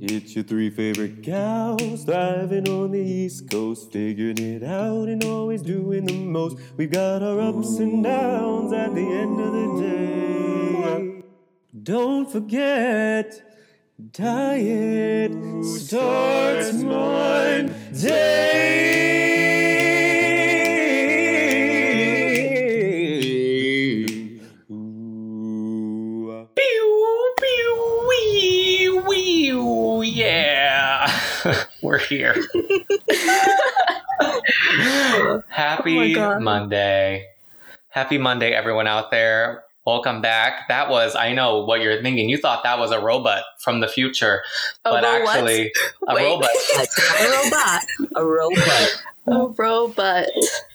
It's your three favorite cows thriving on the East Coast, figuring it out and always doing the most. We've got our ups and downs at the end of the day. Don't forget, diet starts Monday. Here. Happy oh God. Monday. Happy Monday, everyone out there. Welcome back. That was, I know what you're thinking. You thought that was a robot from the future, A but robot? actually, a Wait. robot. a robot. A robot. A robot.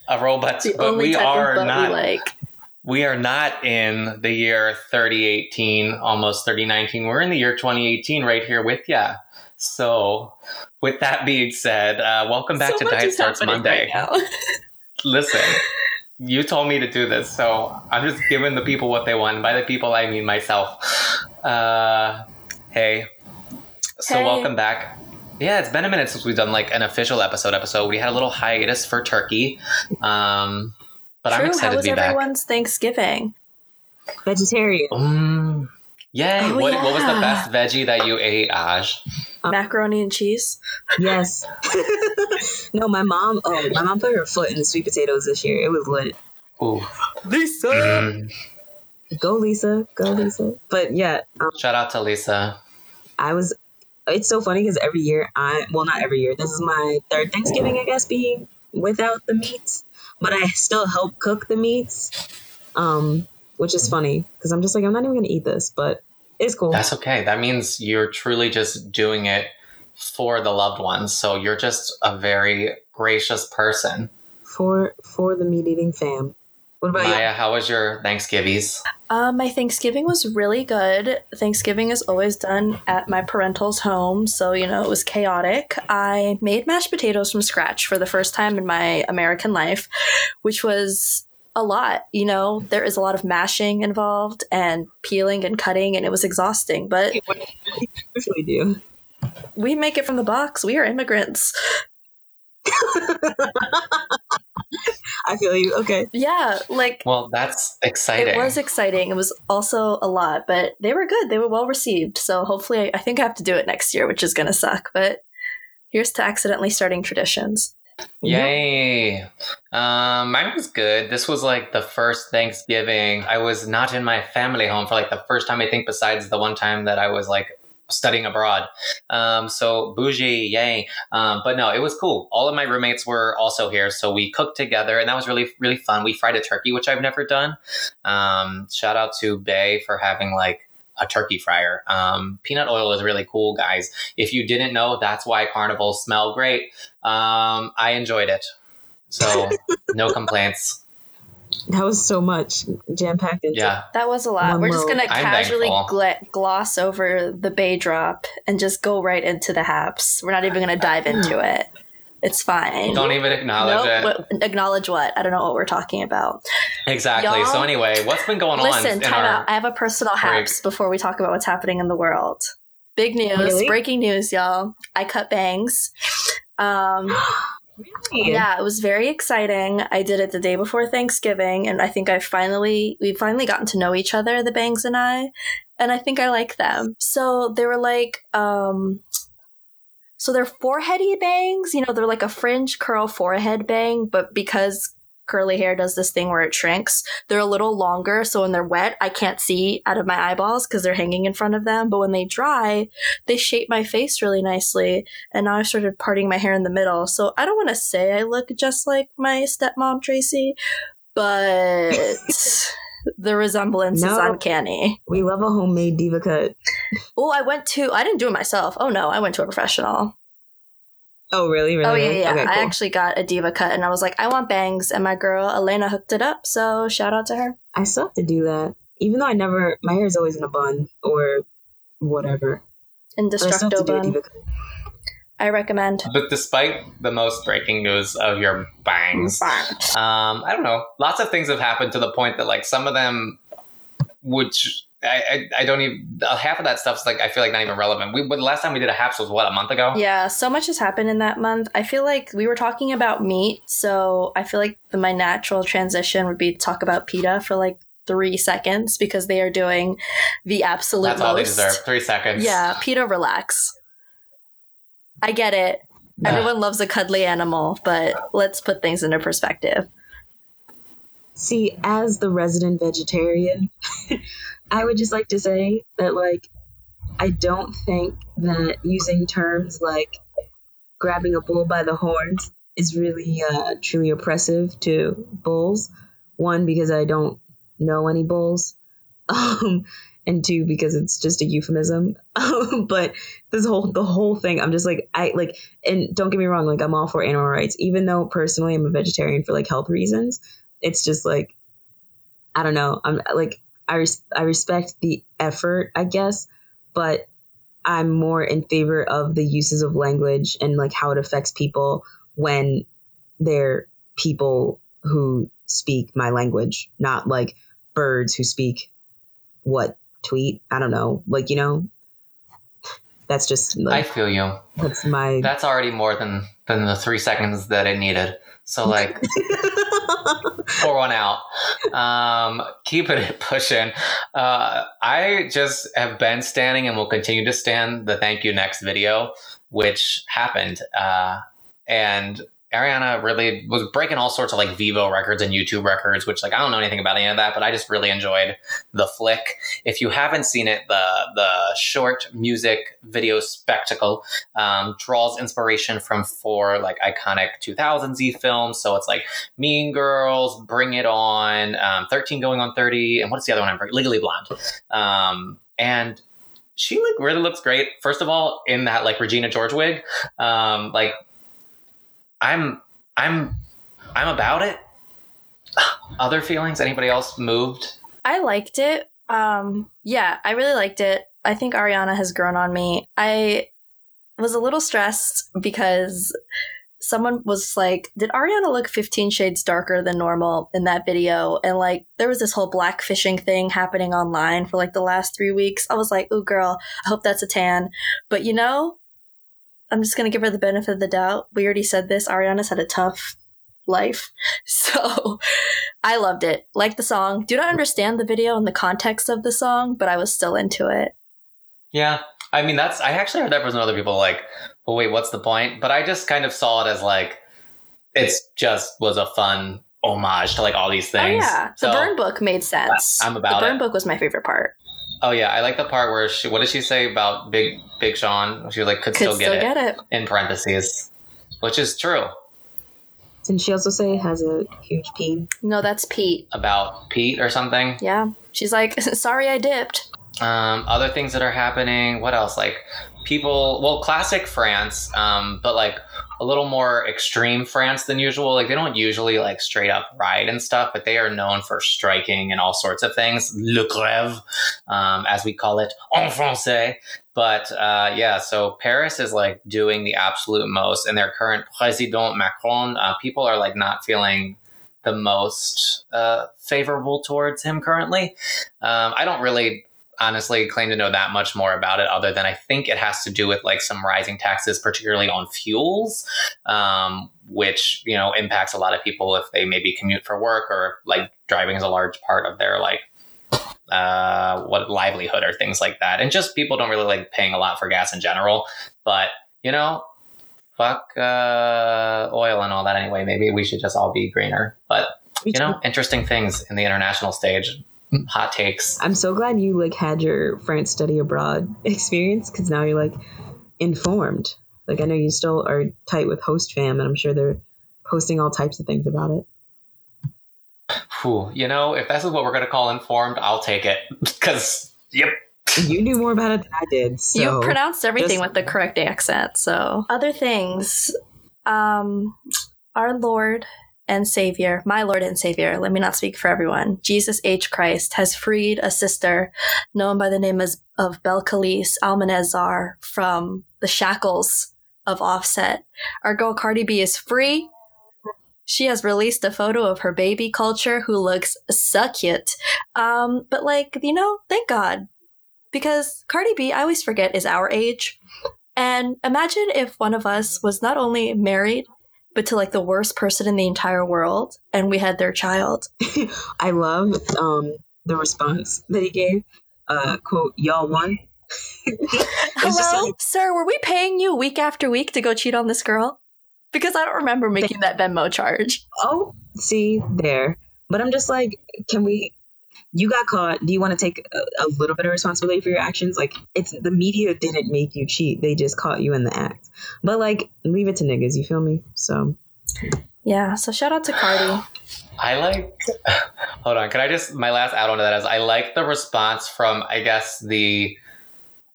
A robot. The but we are not we like. We are not in the year 3018, almost 3019. We're in the year 2018 right here with ya. So, with that being said, uh, welcome back so to Diet Starts Monday. right now. Listen, you told me to do this, so I'm just giving the people what they want. By the people, I mean myself. Uh, hey. So, Hey. welcome back. Yeah, it's been a minute since we've done like an official episode episode. We had a little hiatus for Turkey. Um, but I'm excited How to was be back. everyone's Thanksgiving? Vegetarian. Mm, yay! Oh, what, what was the best veggie that you ate, Aj? Uh, Macaroni and cheese. Yes. no, my mom. Oh, my mom put her foot in the sweet potatoes this year. It was lit. Ooh. Lisa. Mm. Go Lisa. Go Lisa. But yeah, um, Shout out to Lisa. I was. It's so funny because every year I well not every year. This is my third Thanksgiving I guess being without the meats, but I still help cook the meats. Um, which is funny because I'm just like I'm not even gonna eat this, but it's cool. That's okay. That means you're truly just doing it for the loved ones. So you're just a very gracious person. for for the meat eating fam. What about you? Maya, how was your Thanksgivings? Um, my Thanksgiving was really good. Thanksgiving is always done at my parental's home, so you know it was chaotic. I made mashed potatoes from scratch for the first time in my American life, which was a lot. You know, there is a lot of mashing involved and peeling and cutting, and it was exhausting. But What do do? we make it from the box. We are immigrants. I feel you. Okay. Yeah, like Well, that's exciting. It was exciting. It was also a lot, but they were good. They were well received. So hopefully, I think I have to do it next year, which is going to suck. But here's to accidentally starting traditions. Yay. Um, mine was good. This was like the first Thanksgiving. I was not in my family home for like the first time, I think, besides the one time that I was like studying abroad. Um, so bougie, yay. Um, but no, it was cool. All of my roommates were also here. So we cooked together and that was really, really fun. We fried a turkey, which I've never done. Um, shout out to Bay for having like a turkey fryer. Um, peanut oil is really cool, guys. If you didn't know, that's why carnivals smell great. Um, I enjoyed it. So no complaints. That was so much jam packed into. Yeah. That was a lot. One We're just going to casually thankful. gla- gloss over the bay drop and just go right into the haps. We're not even going to dive into it. It's fine. Don't even acknowledge Nope. it. What- acknowledge what? I don't know what we're talking about. Exactly. Y'all- So anyway, what's been going on Listen, time out. I have a personal break. haps before we talk about what's happening in the world. Big news, Really? breaking news, y'all. I cut bangs. Um, Really? yeah, it was very exciting. I did it the day before Thanksgiving, and I think I finally we've finally gotten to know each other, the bangs and I, and I think I like them. So they were like, um, so they're foreheady bangs. You know, they're like a fringe curl forehead bang, but because curly hair does this thing where it shrinks, they're a little longer. So when they're wet, I can't see out of my eyeballs because they're hanging in front of them. But when they dry, they shape my face really nicely and now I've started parting my hair in the middle. So I don't want to say I look just like my stepmom Tracy, but the resemblance is uncanny. We love a homemade diva cut. Oh, I went to I didn't do it myself. Oh no, I went to a professional. Oh, really? Really? Oh yeah, yeah. Okay, I actually got a diva cut and I was like, I want bangs and my girl Elena hooked it up. So shout out to her. I still have to do that. Even though I never, my hair is always in a bun or whatever. But I still have Indestructo to do a bun. I recommend. But despite the most breaking news of your bangs, um, I don't know. Lots of things have happened to the point that like some of them, which I, I, I don't even half of that stuff's like I feel like not even relevant. We the last time we did a haps was what a month ago. Yeah, so much has happened in that month. I feel like we were talking about meat, so I feel like the, my natural transition would be to talk about PETA for like three seconds because they are doing the absolute That's all they most. deserve. Three seconds. Yeah, PETA, relax. I get it. Everyone loves a cuddly animal, but let's put things into perspective. See, as the resident vegetarian, I would just like to say that, like, I don't think that using terms like grabbing a bull by the horns is really uh, truly oppressive to bulls. One, because I don't know any bulls, um, and two, because it's just a euphemism. But this whole the whole thing, I'm just like I like, and don't get me wrong, like I'm all for animal rights, even though personally I'm a vegetarian for like health reasons. It's just like I don't know. I'm like I res- I respect the effort, I guess, but I'm more in favor of the uses of language and like how it affects people when they're people who speak my language, not like birds who speak what tweet. I don't know. Like, you know, that's just I feel you. that's my That's already more than than the three seconds that it needed. So like pour one out. Um, keeping it pushing. Uh, I just have been standing and will continue to stand the thank you next video, which happened. Uh, and Ariana really was breaking all sorts of like Vevo records and YouTube records, which like I don't know anything about any of that, but I just really enjoyed the flick. If you haven't seen it, the the short music video spectacle um, draws inspiration from four like iconic 2000s y films. So it's like Mean Girls, Bring It On, um, 13 Going on 30, and what's the other one? I'm? Legally Blonde. Um, and she like really looks great. First of all, in that like Regina George wig, um, like I'm I'm I'm about it. Other feelings? Anybody else moved? I liked it. Um, yeah, I really liked it. I think Ariana has grown on me. I was a little stressed because someone was like, Did Ariana look 15 shades darker than normal in that video? And like, there was this whole black fishing thing happening online for like the last three weeks. I was like, Ooh, girl, I hope that's a tan. But you know, I'm just going to give her the benefit of the doubt. We already said this. Ariana's had a tough life. So I loved it. Like the song. Do not understand the video and the context of the song, but I was still into it. Yeah. I mean, that's, I actually heard that from some other people like, well, wait, what's the point? But I just kind of saw it as like, it's just was a fun homage to like all these things. Oh things. yeah, the So- burn book made sense. I'm about the burn it. book was my favorite part. Oh yeah, I like the part where she. What did she say about Big Big Sean? She was like could, Could still, get, it, get it. in parentheses, which is true Didn't she also say has a huge peen? No, that's Pete. about Pete or something. Yeah, she's like, sorry, I dipped. Um, other things that are happening. What else? Like people. Well, classic France, um, but like a little more extreme France than usual. Like they don't usually like straight up ride and stuff, but they are known for striking and all sorts of things. Le grève, um, as we call it en français. But uh, yeah, so Paris is like doing the absolute most, and their current president Macron, uh, people are like not feeling the most uh, favorable towards him currently. Um, I don't really honestly claim to know that much more about it other than I think it has to do with like some rising taxes, particularly on fuels, um, which, you know, impacts a lot of people if they maybe commute for work or like driving is a large part of their like uh, what livelihood or things like that. And just people don't really like paying a lot for gas in general. But, you know, fuck uh, oil and all that anyway. Maybe we should just all be greener. But, you know, interesting things in the international stage. Hot takes. I'm so glad you like had your France study abroad experience because now you're like informed. Like I know you still are tight with host fam, and I'm sure they're posting all types of things about it. Whew, you know, if this is what we're going to call informed, I'll take it. Because, yep. You knew more about it than I did. So you pronounced everything just- with the correct accent. So other things, um, our Lord and Savior, my Lord and Savior. Let me not speak for everyone. Jesus H. Christ has freed a sister known by the name of Belcalis Almanzar from the shackles of Offset. Our girl Cardi B is free. She has released a photo of her baby Kulture who looks so cute. Um, but like, you know, thank God. Because Cardi B, I always forget, is our age. And imagine if one of us was not only married, but to like the worst person in the entire world, and we had their child. I love um, the response that he gave. Uh, quote, y'all won. Hello, like, sir, were we paying you week after week to go cheat on this girl? Because I don't remember making that Venmo charge. Oh, see, there. But I'm just like, can we you got caught. Do you want to take a, a, little bit of responsibility for your actions? Like, it's the media didn't make you cheat; they just caught you in the act. But like, leave it to niggas. You feel me? So, yeah. So shout out to Cardi. I like. Hold on. Can I just my last add on to that is I like the response from I guess the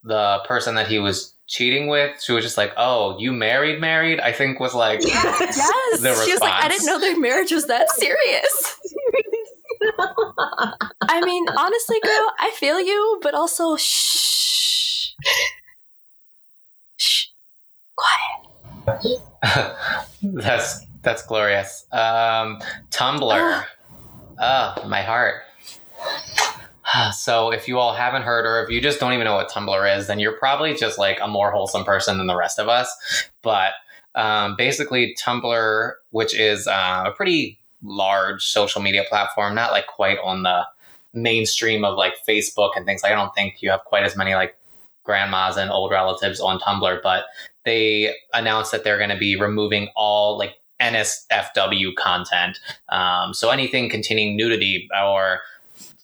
the person that he was cheating with. She was just like, "Oh, you married, married." I think was like yes. yes. She was like, "I didn't know their marriage was that serious." I mean, honestly, girl, I feel you, but also shh. Shh. Quiet. that's that's glorious. Um Tumblr. Ah, oh, my heart. So, if you all haven't heard, or if you just don't even know what Tumblr is, then you're probably just like a more wholesome person than the rest of us. But um, basically, Tumblr, which is uh, a pretty large social media platform, not like quite on the mainstream of like Facebook and things. Like, I don't think you have quite as many like grandmas and old relatives on Tumblr, but they announced that they're going to be removing all like NSFW content. Um, so anything containing nudity or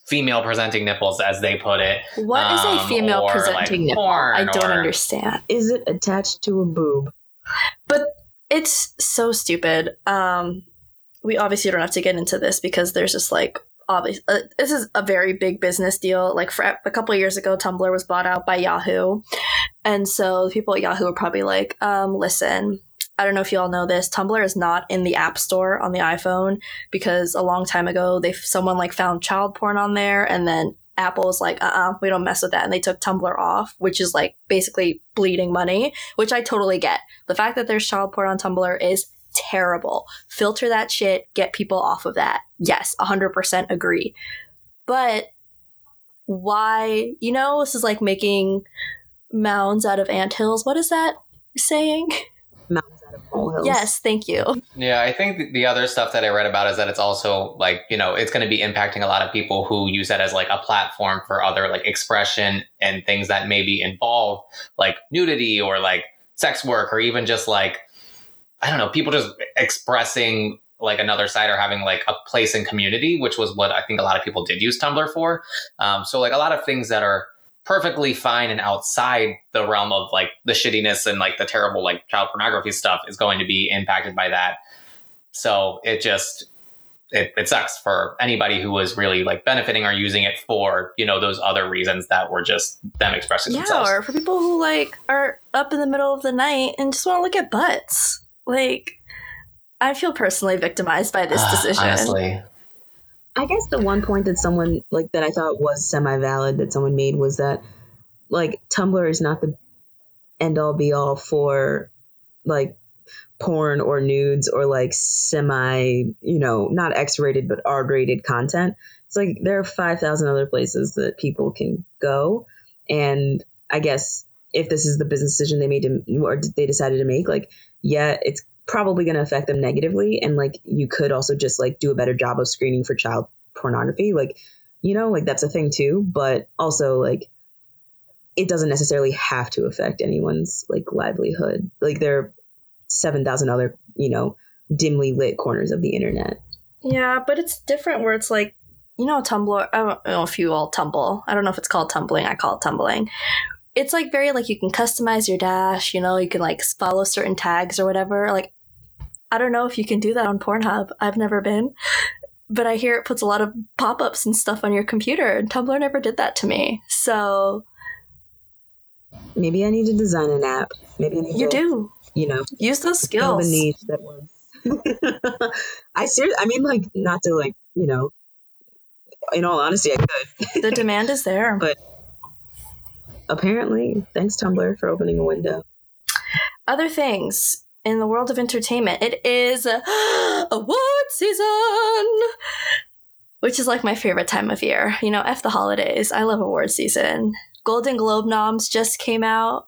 female presenting nipples, as they put it. What um, is a um, female presenting like nipple? I don't or, understand. Is it attached to a boob? But it's so stupid. Um, we obviously don't have to get into this because there's just like obvious uh, this is a very big business deal. Like for a couple years ago tumblr was bought out by yahoo. And so people at yahoo are probably like um, listen i don't know if you all know this tumblr is not in the app store on the iphone because a long time ago they someone like found child porn on there and then apple was like uh-uh we don't mess with that. And they took tumblr off which is like basically bleeding money which i totally get. The fact that there's child porn on tumblr is terrible. Filter that shit, get people off of that. Yes, 100% agree. But why, you know, this is like making mounds out of ant hills. What is that saying? Mounds out of molehills. Yes, thank you. Yeah, I think the other stuff that I read about is that it's also like, you know, it's going to be impacting a lot of people who use that as like a platform for other like expression and things that maybe involve like nudity or like sex work or even just like I don't know, people just expressing like another side or having like a place in community, which was what I think a lot of people did use Tumblr for. Um, so like a lot of things that are perfectly fine and outside the realm of like the shittiness and like the terrible like child pornography stuff is going to be impacted by that. So it just it, it sucks for anybody who was really like benefiting or using it for you know those other reasons that were just them expressing yeah, themselves. or for people who like are up in the middle of the night and just want to look at butts. Like, I feel personally victimized by this ah, decision. Honestly. I guess the one point that someone like that I thought was semi valid that someone made was that like Tumblr is not the end all be all for like porn or nudes or like semi, you know, not X rated but R rated content. It's like there are 5,000 other places that people can go. And I guess if this is the business decision they made to, or they decided to make, like yeah, it's probably going to affect them negatively. And like, you could also just like do a better job of screening for child pornography. Like, you know, like that's a thing too. But also, like, it doesn't necessarily have to affect anyone's like livelihood. Like, there are 7,000 other, you know, dimly lit corners of the internet. Yeah, but it's different where it's like, you know, Tumblr. I don't know if you all tumble. I don't know if it's called tumbling. I call it tumbling it's like very like you can customize your dash, you know, you can like follow certain tags or whatever. Like I don't know if you can do that on Pornhub. I've never been. But I hear it puts a lot of pop-ups and stuff on your computer and Tumblr never did that to me. So maybe I need to design an app. Maybe I need You to, do. You know. Use those skills. The niche that I seriously I mean like not to like, you know, in all honesty I could. the demand is there. But apparently, thanks Tumblr for opening a window. other things in the world of entertainment. It is award season, which is like my favorite time of year. You know, F the holidays. I love award season. Golden Globe noms just came out.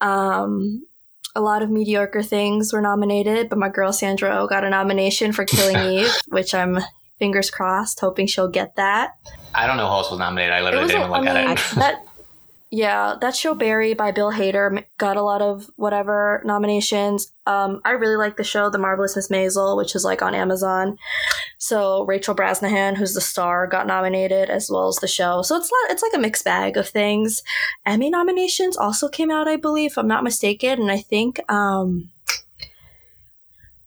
Um, a lot of mediocre things were nominated, but my girl Sandra got a nomination for Killing Eve, which I'm fingers crossed, hoping she'll get that. I don't know who else was nominated. I literally didn't a- even look I at mean, it. that yeah, that show Barry by Bill Hader got a lot of whatever nominations. Um, I really like the show The Marvelous Miss Maisel, which is like on Amazon. So Rachel Brosnahan, who's the star, got nominated as well as the show. So it's not it's like a mixed bag of things. Emmy nominations also came out, I believe, if I'm not mistaken, and I think um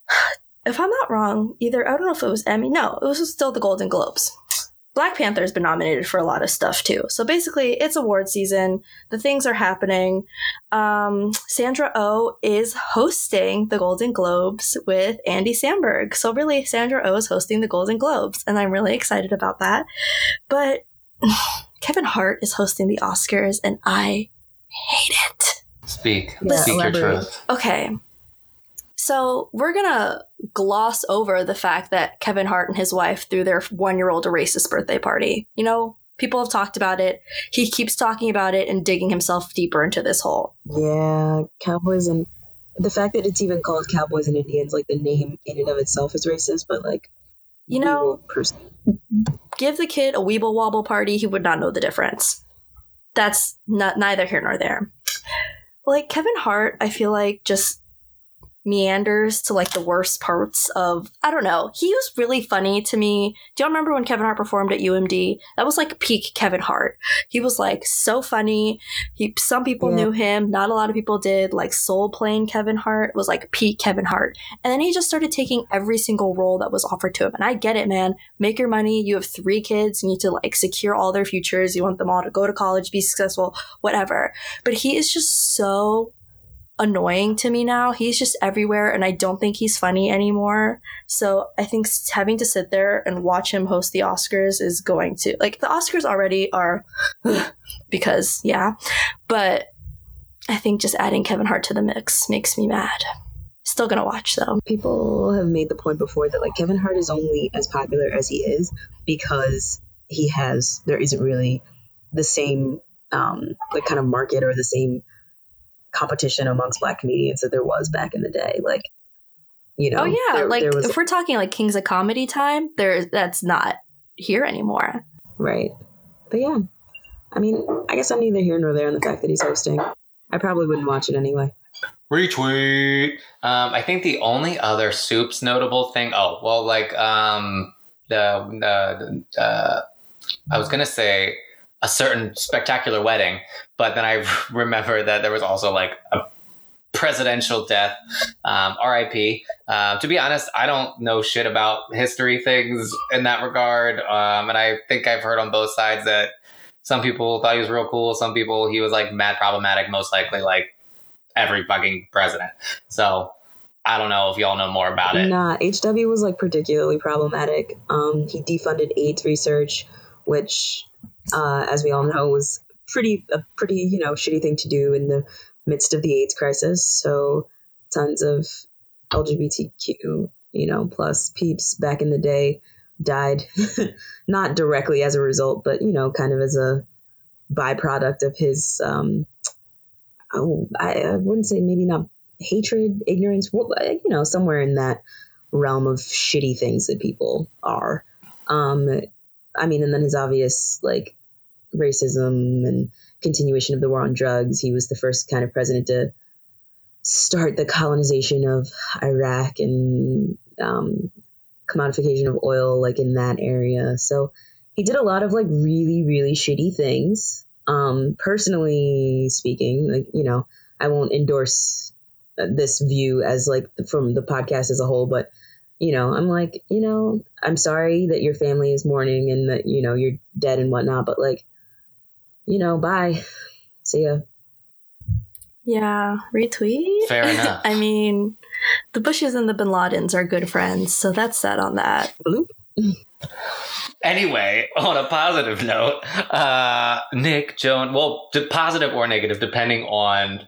if I'm not wrong, either I don't know if it was Emmy. No, it was still the Golden Globes. Black Panther's been nominated for a lot of stuff too. So basically, it's award season. The things are happening. Um, Sandra O oh is hosting the Golden Globes with Andy Samberg. So really, Sandra O oh is hosting the Golden Globes, and I'm really excited about that. But Kevin Hart is hosting the Oscars, and I hate it. Speak. Yeah, Speak your truth. Okay. So we're gonna gloss over the fact that Kevin Hart and his wife threw their one year old a racist birthday party. You know, people have talked about it. He keeps talking about it and digging himself deeper into this hole. Yeah, Cowboys and the fact that it's even called Cowboys and Indians, like the name in and of itself is racist, but like You know, give the kid a Weeble Wobble party, he would not know the difference. That's not neither here nor there. Like Kevin Hart, I feel like just meanders to like the worst parts of I don't know. He was really funny to me. Do y'all remember when Kevin Hart performed at UMD? That was like peak Kevin Hart. He was like so funny. He some people Yeah. knew him, not a lot of people did. Like Soul Plane Kevin Hart was like peak Kevin Hart. And then he just started taking every single role that was offered to him. And I get it, man. Make your money. You have three kids. You need to like secure all their futures. You want them all to go to college, be successful, whatever. But he is just so annoying to me now. He's just everywhere and I don't think he's funny anymore. So I think having to sit there and watch him host the Oscars is going to like the Oscars already are because yeah, but I think just adding Kevin Hart to the mix makes me mad. Still gonna watch though. people have made the point before that like Kevin Hart is only as popular as he is because he has there isn't really the same um like kind of market or the same competition amongst black comedians that there was back in the day like you know oh yeah, there- like there was if we're talking like Kings of Comedy time, there that's not here anymore. right but yeah I mean I guess I'm neither here nor there on the fact that he's hosting I probably wouldn't watch it anyway Retweet. Um, I think the only other soups notable thing. Oh, well, like um, the the uh, I was gonna say a certain spectacular wedding, but then I remember that there was also like a presidential death. Um, R.I.P. Uh, to be honest, I don't know shit about history things in that regard, um, and I think I've heard on both sides that some people thought he was real cool. Some people he was like mad problematic, most likely like every fucking president. So I don't know if y'all know more about it. Nah, HW was like particularly problematic. Um, he defunded AIDS research, which, uh, as we all know, was pretty a pretty you know shitty thing to do in the midst of the AIDS crisis. So tons of LGBTQ you know plus peeps back in the day died, not directly as a result, but you know kind of as a byproduct of his um, oh I, I wouldn't say maybe not hatred, ignorance, you know, somewhere in that realm of shitty things that people are. Um, I mean, and then his obvious like racism and continuation of the war on drugs. He was the first kind of president to start the colonization of Iraq and um, commodification of oil, like in that area. So he did a lot of like really, really shitty things. Um, personally speaking, like you know, I won't endorse uh, this view as like from the podcast as a whole but you know i'm like you know i'm sorry that your family is mourning and that you know you're dead and whatnot but like you know bye see ya Yeah, retweet. Fair enough. I mean, the Bushes and the Bin Ladens are good friends, so that's that on that. bloop Anyway, on a positive note, uh, Nick Joan, well, d- positive or negative, depending on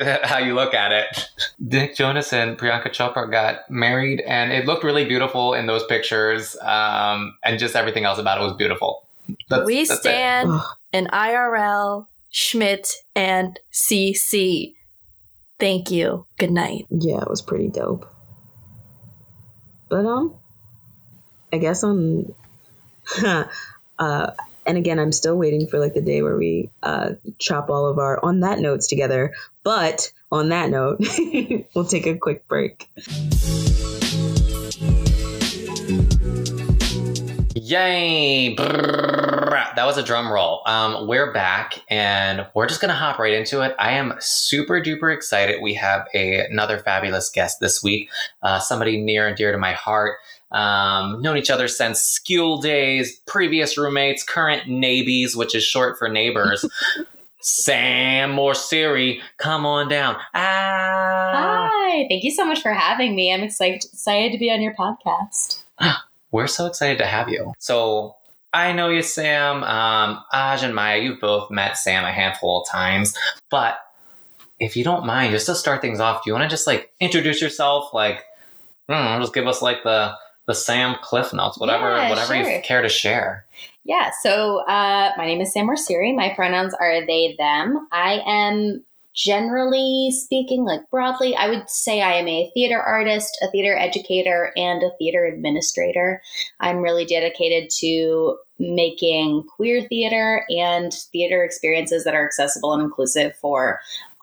how you look at it. Nick Jonas and Priyanka Chopra got married, and it looked really beautiful in those pictures, um, and just everything else about it was beautiful. That's, we that's stand an IRL, Schmidt, and CC. Thank you. Good night. Yeah, it was pretty dope. But um, I guess on, uh, and again, I'm still waiting for like the day where we uh, chop all of our on that notes together. But on that note, we'll take a quick break. Yay! That was a drum roll. Um, we're back and we're just going to hop right into it. I am super duper excited. We have a, another fabulous guest this week, uh, somebody near and dear to my heart. Um, known each other since school days, previous roommates, current neighbors, which is short for neighbors. Sam or Siri, come on down. Ah. Hi, thank you so much for having me. I'm excited excited to be on your podcast. We're so excited to have you. So I know you, Sam. Um, Aj and Maya, you've both met Sam a handful of times, but if you don't mind, just to start things off, do you want to just like introduce yourself? Like, I don't know, just give us like the the Sam Cliff Notes, whatever, yeah, whatever sure. you care to share. Yeah. So uh, my name is Sam Morsiri. My pronouns are they them. I am generally speaking, like broadly, I would say I am a theater artist, a theater educator, and a theater administrator. I'm really dedicated to making queer theater and theater experiences that are accessible and inclusive for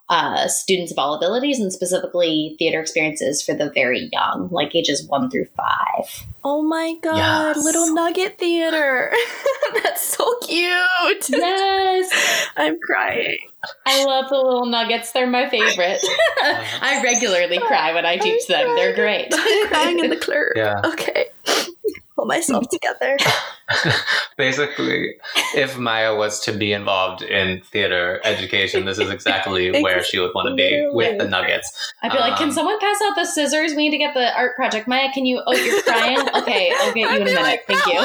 uh, students of all abilities and specifically theater experiences for the very young, like ages one through five. Oh my god, yes. Little Nugget Theater. That's so cute. Yes. I'm crying. I love the little nuggets. They're my favorite. I regularly cry when I teach I'm them. Crying. They're great. I'm crying in the club. Yeah. Okay pull myself together. Basically, if Maya was to be involved in theater education, this is exactly where she would want to be with the nuggets. I'd be um, like, "Can um, someone pass out the scissors? We need to get the art project." Maya, can you? Oh, you're crying. okay, I'll get you in a minute. Like, Thank you.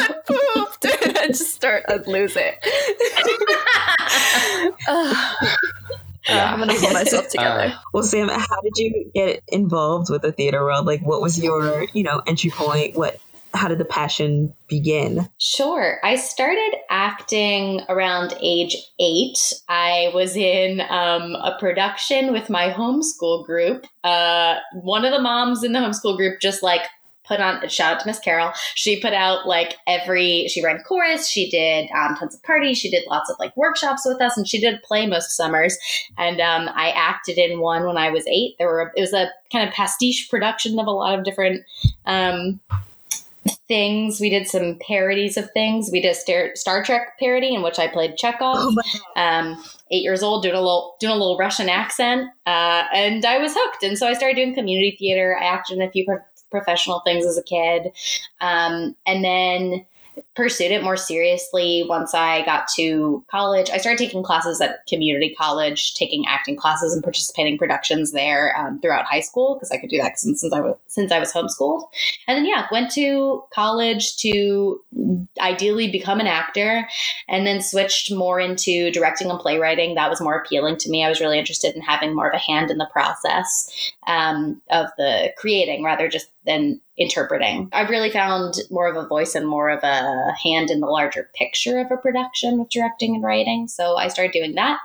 I just start. I'd lose it. Yeah. I'm gonna pull myself together. Uh, well, Sam, how did you get involved with the theater world? Like, what was your, you know, entry point? What how did the passion begin? Sure. I started acting around age eight. I was in um, a production with my homeschool group. Uh, one of the moms in the homeschool group just like put on shout out to Miss Carol. She put out like every she ran chorus, she did um, tons of parties, she did lots of like workshops with us, and she did play most summers. And um, I acted in one when I was eight. There were it was a kind of pastiche production of a lot of different um, things. We did some parodies of things. We did a Star, Trek parody in which I played Chekhov. Oh um, eight years old, doing a little doing a little Russian accent, uh, and I was hooked. And so I started doing community theater. I acted in a few pro- professional things as a kid, um, and then pursued it more seriously once I got to college. I started taking classes at community college, taking acting classes and participating productions there um, throughout high school because I could do that since, since I was since I was homeschooled. And then yeah, went to college to ideally become an actor, and then switched more into directing and playwriting. That was more appealing to me. I was really interested in having more of a hand in the process um, of the creating rather just than interpreting. I've really found more of a voice and more of a hand in the larger picture of a production with directing and writing. So I started doing that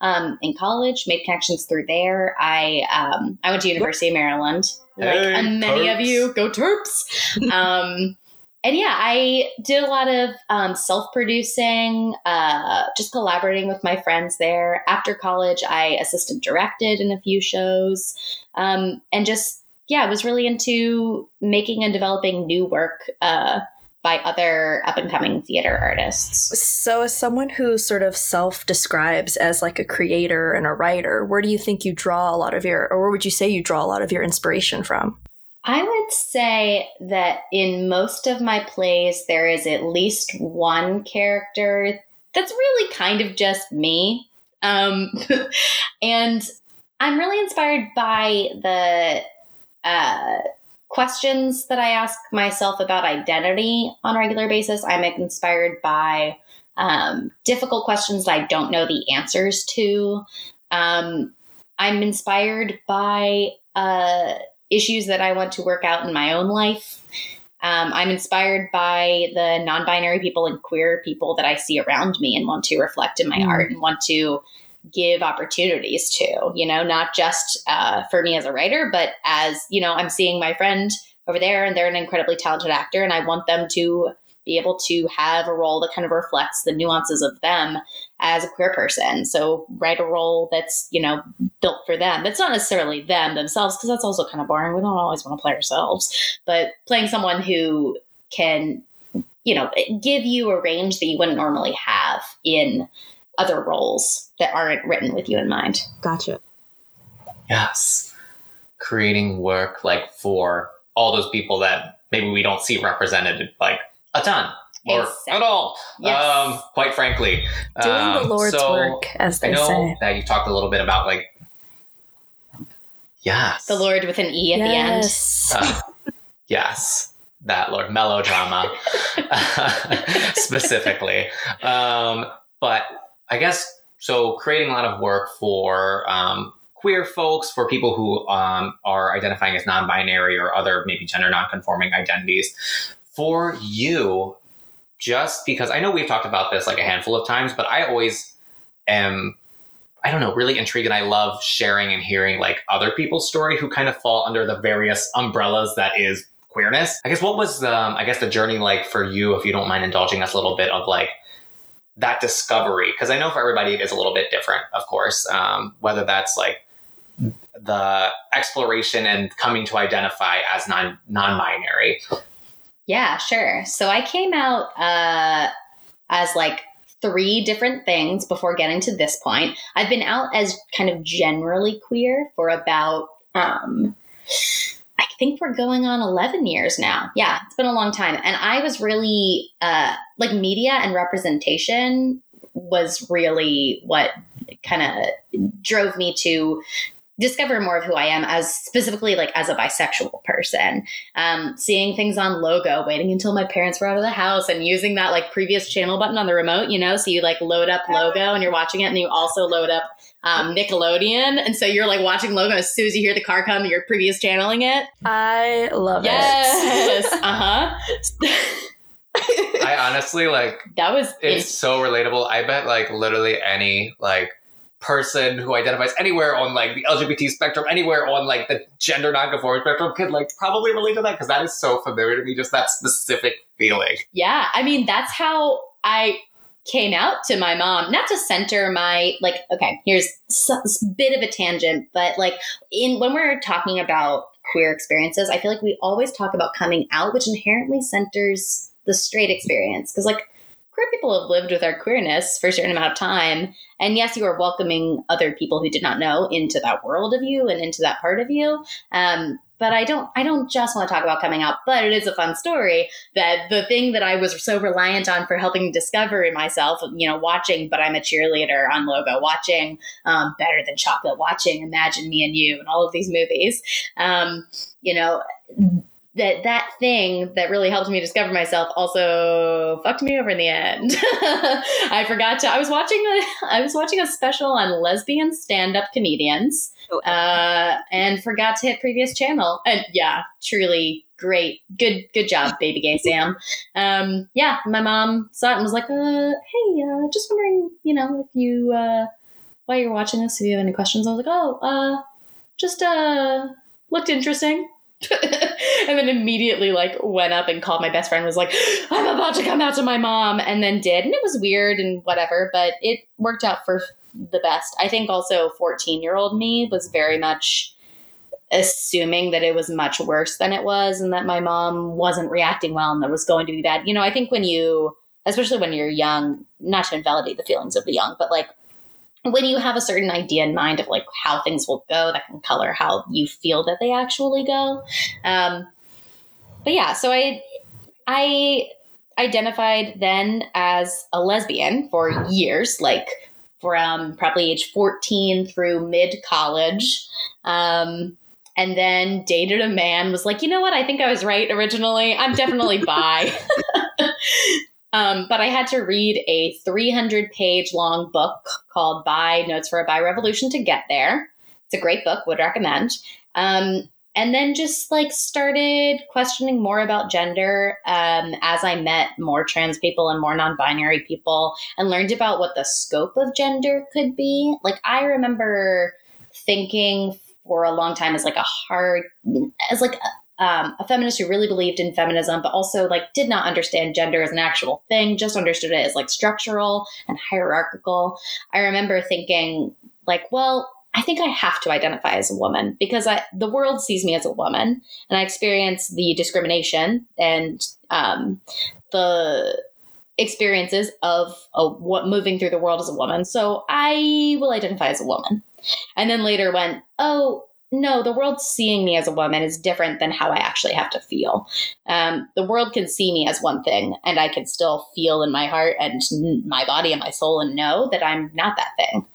um, in college, made connections through there. I um, I went to University of Maryland, hey, like many Terps. of you. Go Terps! um, and yeah, I did a lot of um, self producing, uh, just collaborating with my friends there. After college, I assistant directed in a few shows um, and just yeah, I was really into making and developing new work uh, by other up and coming theater artists. So, as someone who sort of self describes as like a creator and a writer, where do you think you draw a lot of your, or where would you say you draw a lot of your inspiration from? I would say that in most of my plays, there is at least one character that's really kind of just me. Um, and I'm really inspired by the uh, questions that I ask myself about identity on a regular basis. I'm inspired by um, difficult questions that I don't know the answers to. Um, I'm inspired by uh, issues that I want to work out in my own life. Um, I'm inspired by the non binary people and queer people that I see around me and want to reflect in my Mm. art and want to give opportunities to, you know, not just uh, for me as a writer, but as, you know, I'm seeing my friend over there and they're an incredibly talented actor and I want them to be able to have a role that kind of reflects the nuances of them as a queer person. So write a role that's, you know, built for them. That's not necessarily them themselves, because that's also kind of boring. We don't always want to play ourselves, but playing someone who can, you know, give you a range that you wouldn't normally have in other roles that aren't written with you in mind. Gotcha. Yes. Creating work like for all those people that maybe we don't see represented like a ton or Exactly. at all. Yes. Um, quite frankly. Doing the Um, Lord's so work, as I they know say. that you talked a little bit about like Yes. The Lorde with an E at yes. Uh, yes, that Lorde melodrama specifically. Um, but I guess so. Creating a lot of work for um, queer folks, for people who um, are identifying as non-binary or other maybe gender non-conforming identities. For you, just because I know we've talked about this like a handful of times, but I always am I don't know, really intrigued and I love sharing and hearing like other people's story who kind of fall under the various umbrellas that is queerness. I guess what was um, I guess the journey like for you, if you don't mind indulging us a little bit of like that discovery? Because I know for everybody it is a little bit different, of course. Um, whether that's like the exploration and coming to identify as non non-binary. Yeah, sure. So I came out uh, as like three different things before getting to this point. I've been out as kind of generally queer for about, um, I think we're going on 11 years now. Yeah, it's been a long time. And I was really, uh, like, media and representation was really what kind of drove me to discover more of who I am as specifically like as a bisexual person. Um, seeing things on logo, waiting until my parents were out of the house and using that like previous channel button on the remote, you know, so you like load up logo and you're watching it and you also load up um, Nickelodeon. And so you're like watching logo and as soon as you hear the car come, you're previous channeling it. I love Yes. it. uh-huh. I honestly like that was it's so relatable. I bet like literally any like person who identifies anywhere on like the LGBT spectrum, anywhere on like the gender nonconforming spectrum could like probably relate to that because that is so familiar to me, just that specific feeling. Yeah, I mean that's how I came out to my mom. Not to center my like. Okay, here's a bit of a tangent, but like in when we're talking about queer experiences, I feel like we always talk about coming out, which inherently centers the straight experience because like queer people have lived with our queerness for a certain amount of time. And yes, you are welcoming other people who did not know into that world of you and into that part of you. Um, but I don't I don't just want to talk about coming out, but it is a fun story that the thing that I was so reliant on for helping discover in myself, you know, watching but I'm a cheerleader on logo, watching um, Better Than Chocolate, watching Imagine Me and You and all of these movies. Um, you know, that that thing that really helped me discover myself also fucked me over in the end. I forgot to. I was watching a. I was watching a special on lesbian stand-up comedians, uh, and forgot to hit previous channel. And yeah, truly great, good, good job, baby gay Sam. Um, yeah, my mom saw it and was like, uh, "Hey, uh, just wondering, you know, if you uh, while you're watching this, if you have any questions." I was like, "Oh, uh, just uh, looked interesting." and then immediately like went up and called my best friend was like i'm about to come out to my mom and then did and it was weird and whatever but it worked out for the best. I think also 14 year old me was very much assuming that it was much worse than it was and that my mom wasn't reacting well and that was going to be bad. You know i think when you especially when you're young not to invalidate the feelings of the young but like when you have a certain idea in mind of like how things will go that can color how you feel that they actually go. Um, but yeah so i i identified then as a lesbian for years like from probably age 14 through mid college. Um, and then dated a man was like you know what? I think i was right originally. I'm definitely bi Um, but I had to read a 300 page long book called Bi Notes for a Bi Revolution to get there. it's a great book, would recommend. Um, and then just like started questioning more about gender um, as I met more trans people and more non binary people and learned about what the scope of gender could be. Like, I remember thinking for a long time as like a hard, as like a, um, a feminist who really believed in feminism, but also like did not understand gender as an actual thing, just understood it as like structural and hierarchical. I remember thinking, like, well, I think I have to identify as a woman because I, the world sees me as a woman and I experience the discrimination and um, the experiences of a, what moving through the world as a woman. So I will identify as a woman. And then later went, oh, no, the world seeing me as a woman is different than how I actually have to feel. Um, the world can see me as one thing, and I can still feel in my heart and my body and my soul and know that I'm not that thing.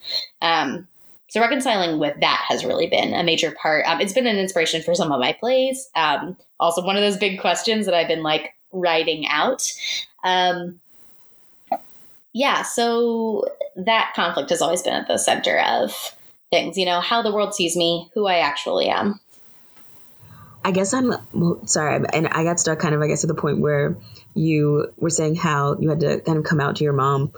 Um, so reconciling with that has really been a major part. Um, it's been an inspiration for some of my plays. Um, also, one of those big questions that I've been like writing out. Um, yeah, so that conflict has always been at the center of things. You know, how the world sees me, who I actually am. I guess I'm well, sorry, and I got stuck kind of, I guess, at the point where you were saying how you had to kind of come out to your mom,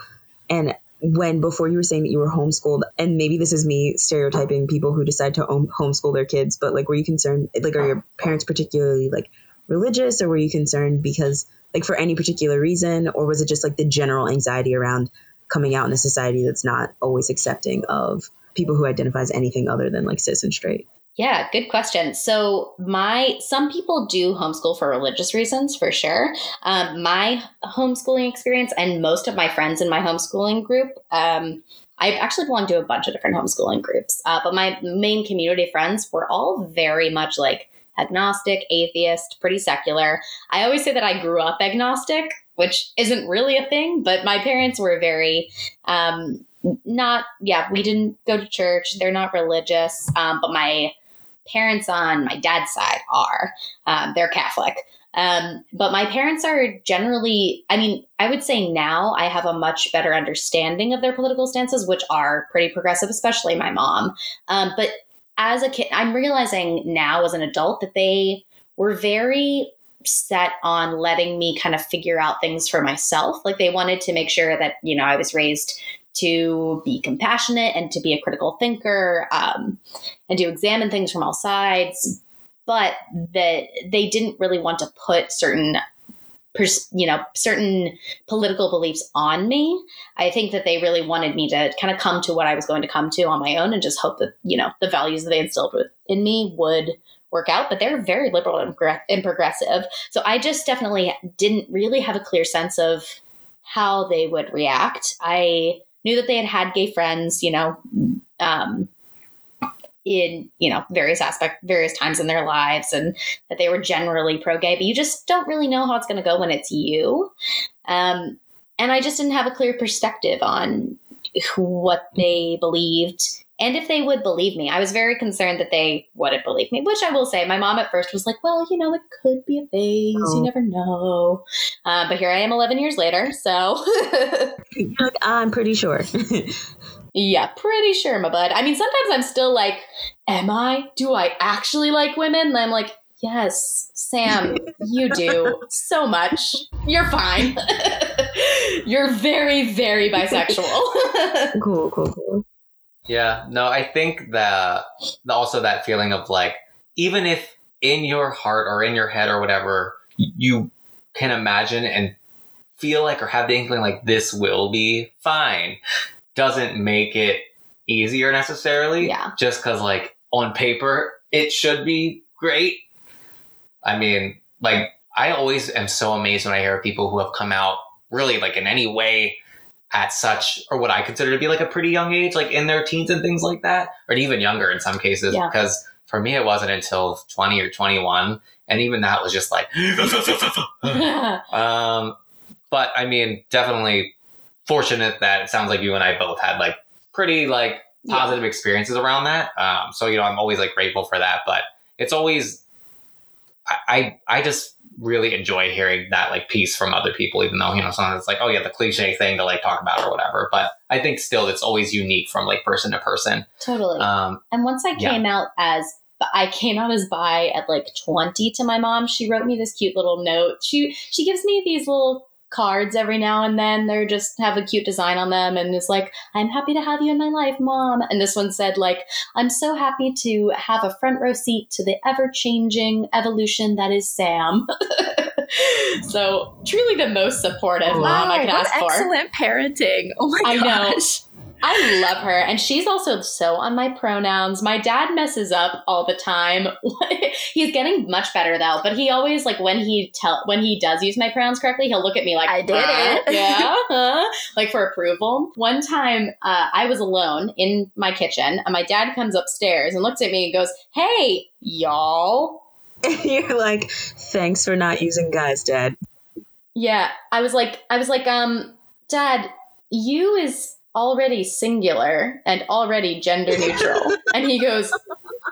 and when before you were saying that you were homeschooled and maybe this is me stereotyping people who decide to homeschool their kids but like were you concerned like are your parents particularly like religious or were you concerned because like for any particular reason or was it just like the general anxiety around coming out in a society that's not always accepting of people who identify as anything other than like cis and straight yeah, good question. So, my some people do homeschool for religious reasons, for sure. Um, my homeschooling experience and most of my friends in my homeschooling group, um, I actually belong to a bunch of different homeschooling groups, uh, but my main community friends were all very much like agnostic, atheist, pretty secular. I always say that I grew up agnostic, which isn't really a thing, but my parents were very um, not yeah we didn't go to church they're not religious um, but my parents on my dad's side are. Um, they're Catholic. Um, but my parents are generally, I mean, I would say now I have a much better understanding of their political stances, which are pretty progressive, especially my mom. Um, but as a kid, I'm realizing now as an adult that they were very set on letting me kind of figure out things for myself. Like they wanted to make sure that, you know, I was raised to be compassionate and to be a critical thinker um, and to examine things from all sides, but that they didn't really want to put certain you know certain political beliefs on me. I think that they really wanted me to kind of come to what i was going to come to on my own and just hope that you know the values that they instilled in me would work out. But they're very liberal and, and progressive. So i just definitely didn't really have a clear sense of how they would react. I knew that they had had gay friends, you know, um, in you know various aspect, various times in their lives, and that they were generally pro gay. But you just don't really know how it's going to go when it's you. Um, and I just didn't have a clear perspective on what they believed and if they would believe me. I was very concerned that they wouldn't believe me, which I will say, my mom at first was like, well, you know, it could be a phase. Oh. You never know. Uh, but here I am 11 years later. So I'm pretty sure. yeah, pretty sure, my bud. I mean, sometimes I'm still like, am I? Do I actually like women? And I'm like, yes, Sam, you do so much. You're fine. You're very, very bisexual. cool, cool, cool. Yeah, no, I think that also that feeling of like, even if in your heart or in your head or whatever, you can imagine and feel like or have the inkling like this will be fine, doesn't make it easier necessarily. Yeah. Just because, like, on paper, it should be great. I mean, like, I always am so amazed when I hear people who have come out really, like, in any way at such or what I consider to be like a pretty young age, like in their teens and things like that, or even younger in some cases. Yeah. Because for me, it wasn't until 20 or 21. And even that was just like, um, but I mean, definitely fortunate that it sounds like you and I both had like pretty like positive yeah. experiences around that. Um, so, you know, I'm always like grateful for that, but it's always, I, I, I just really enjoy hearing that like piece from other people, even though, you know, sometimes it's like, oh yeah, the cliche thing to like talk about or whatever. But I think still it's always unique from like person to person. Totally. Um, and once I yeah. came out as I came out as bi at like 20 to my mom. She wrote me this cute little note. She she gives me these little cards every now and then. They're just have a cute design on them and it's like, I'm happy to have you in my life, mom. And this one said like, I'm so happy to have a front row seat to the ever-changing evolution that is Sam. so truly the most supportive oh, mom I could ask for. excellent parenting. Oh my I know. I love her, and she's also so on my pronouns. My dad messes up all the time. He's getting much better though, but he always like when he tell when he does use my pronouns correctly, he'll look at me like I did "Huh? it." yeah, huh?" like for approval. One time, uh, I was alone in my kitchen, and my dad comes upstairs and looks at me and goes, "Hey, y'all." And You're like, thanks for not using guys, Dad. Yeah, I was like, I was like, um, Dad, you is already singular and already gender neutral, and he goes,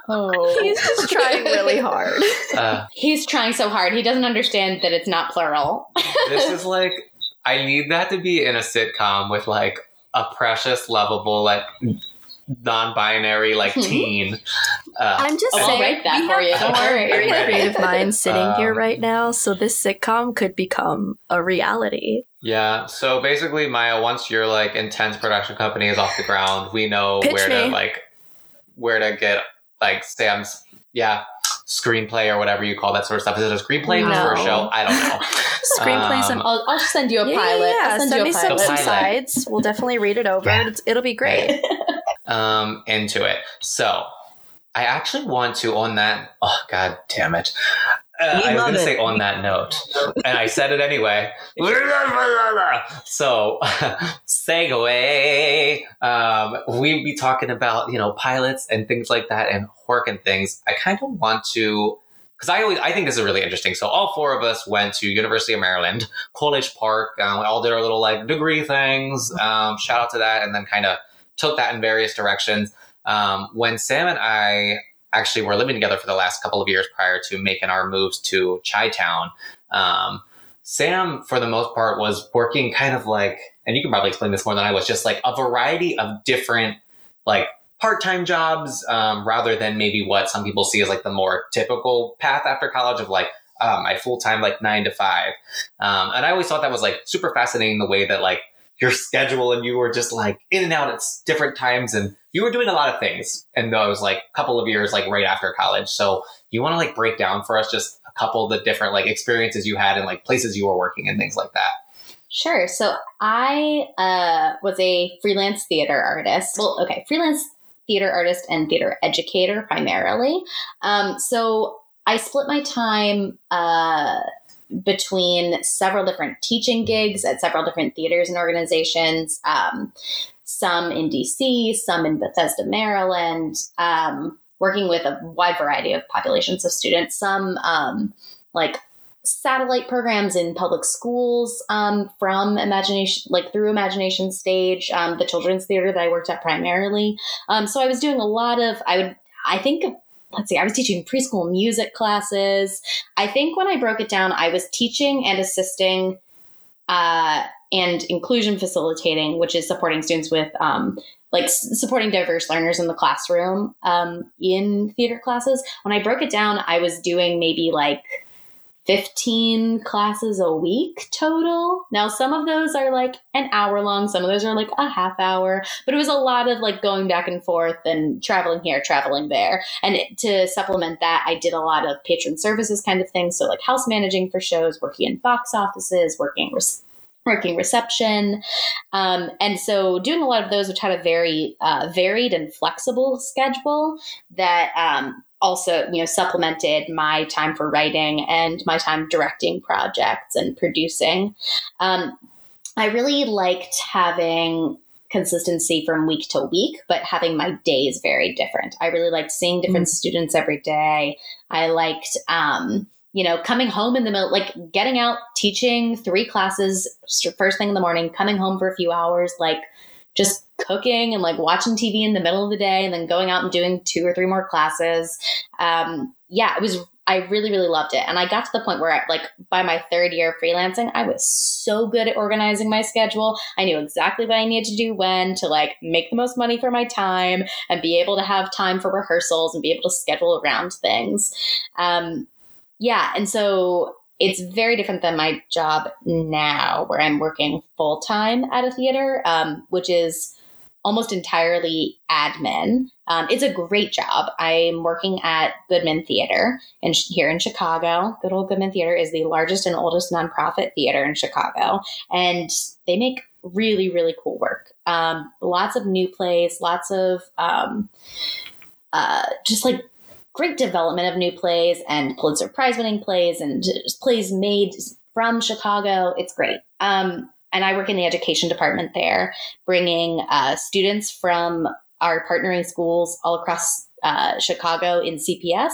"Oh, He's just trying really hard. uh, He's trying so hard. He doesn't understand that it's not plural. this is like, I need that to be in a sitcom with like a precious, lovable, like non-binary, like Mhm. teen. Uh, I'm just I'll saying, write that we for have you. Don't four worry. very creative minds sitting here Um, right now, so this sitcom could become a reality. Yeah. So basically, Maya, once your like intense production company is off the ground, we know Pitch where to like where to get like Sam's yeah screenplay or whatever you call that sort of stuff. Is it a screenplay No. for a show? I don't know. Screenplays Um, I'll, I'll send you a Yeah, pilot. Yeah, I'll send, send, you me a some, pilot. some sides. We'll definitely read it over. Yeah. It's, it'll be great. um, into it. So I actually want to on that. Oh God damn it! Uh, I was going to say on that note, and I said it anyway. So segue. Um, we'd be talking about you know pilots and things like that and Hork and things. I kind of want to. Because I always, I think this is really interesting. So all four of us went to University of Maryland, College Park. Um, we all did our little like degree things. Um, shout out to that, and then kind of took that in various directions. Um, when Sam and I actually were living together for the last couple of years prior to making our moves to Chi Town, um, Sam, for the most part, was working kind of like, and you can probably explain this more than I was, just like a variety of different, like, part-time jobs um, rather than maybe what some people see as like the more typical path after college of like uh, my full-time like nine to five um, and i always thought that was like super fascinating the way that like your schedule and you were just like in and out at different times and you were doing a lot of things and those like a couple of years like right after college so you want to like break down for us just a couple of the different like experiences you had and like places you were working and things like that Sure. So I uh, was a freelance theater artist. Well, okay, freelance theater artist and theater educator primarily. Um, so I split my time uh, between several different teaching gigs at several different theaters and organizations. Um, some in DC, some in Bethesda, Maryland. Um, working with a wide variety of populations of students. Some um, like satellite programs in public schools um, from imagination like through imagination stage um, the children's theater that i worked at primarily um, so i was doing a lot of i would i think let's see i was teaching preschool music classes. I think when i broke it down i was teaching and assisting uh, and inclusion facilitating which is supporting students with um, like s- supporting diverse learners in the classroom um, in theater classes. When i broke it down i was doing maybe like 15 classes a week total. Now, some of those are like an hour long, some of those are like a half hour, but it was a lot of like going back and forth and traveling here, traveling there. And it- to supplement that, I did a lot of patron services kind of things. So, like house managing for shows, working in box offices, working re- working reception. Um, and so doing a lot of those, which had a very uh, varied and flexible schedule that um, also, you know, supplemented my time for writing and my time directing projects and producing. Um, I really liked having consistency from week to week, but having my days very different. I really liked seeing different students every day. I liked, um, you know, coming home in the middle, like getting out, teaching three classes first thing in the morning, coming home for a few hours, like just cooking and like watching TV in the middle of the day and then going out and doing two or three more classes. Um, yeah, it was, I really, really loved it. And I got to the point where, I, like, by my third year of freelancing, I was so good at organizing my schedule. I knew exactly what I needed to do when to, like, make the most money for my time and be able to have time for rehearsals and be able to schedule around things. Um, yeah. And so it's very different than my job now, where I'm working full time at a theater, um, which is almost entirely admin. Um, it's a great job. I'm working at Goodman Theater in, here in Chicago. Good old Goodman Theater is the largest and oldest nonprofit theater in Chicago, and they make really, really cool work. Um, lots of new plays, lots of um, uh, just like great development of new plays and Pulitzer Prize winning plays and plays made from Chicago. It's great. Um, and I work in the education department there, bringing uh, students from our partnering schools all across uh, Chicago in CPS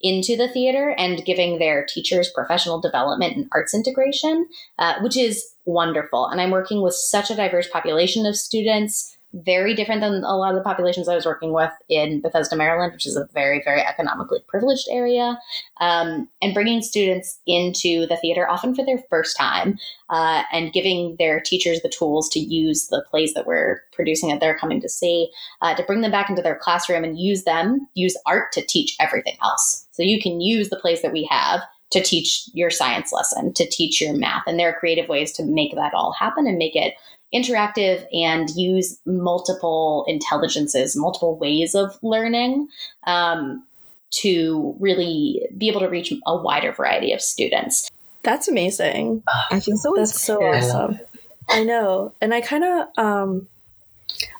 into the theater and giving their teachers professional development and arts integration, uh, which is wonderful. And I'm working with such a diverse population of students very different than a lot of the populations I was working with in Bethesda, Maryland, which is a very, very economically privileged area, um, and bringing students into the theater often for their first time uh, and giving their teachers the tools to use the plays that we're producing that they're coming to see, uh, to bring them back into their classroom and use them, use art to teach everything else. So you can use the plays that we have to teach your science lesson, to teach your math. And there are creative ways to make that all happen and make it interactive and use multiple intelligences, multiple ways of learning um, to really be able to reach a wider variety of students. That's amazing. I think so That's so inspired. awesome. I know. And I kind of um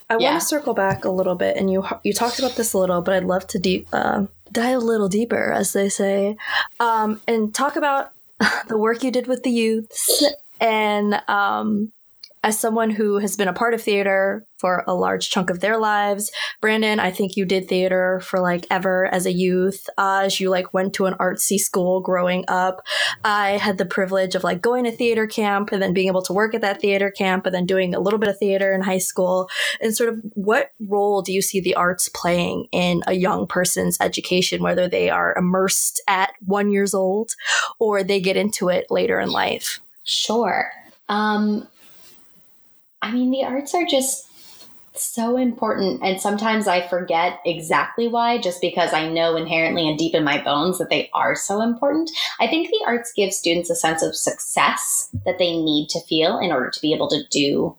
I Yeah. want to circle back a little bit and you you talked about this a little, but I'd love to deep uh, dive a little deeper as they say. Um and talk about the work you did with the youths and um as someone who has been a part of theater for a large chunk of their lives, Brandon, I think you did theater for like ever as a youth. As you like went to an artsy school growing up. I had the privilege of like going to theater camp and then being able to work at that theater camp and then doing a little bit of theater in high school. And sort of what role do you see the arts playing in a young person's education, whether they are immersed at one years old or they get into it later in life? Sure. Um, I mean, the arts are just so important. And sometimes I forget exactly why, just because I know inherently and deep in my bones that they are so important. I think the arts give students a sense of success that they need to feel in order to be able to do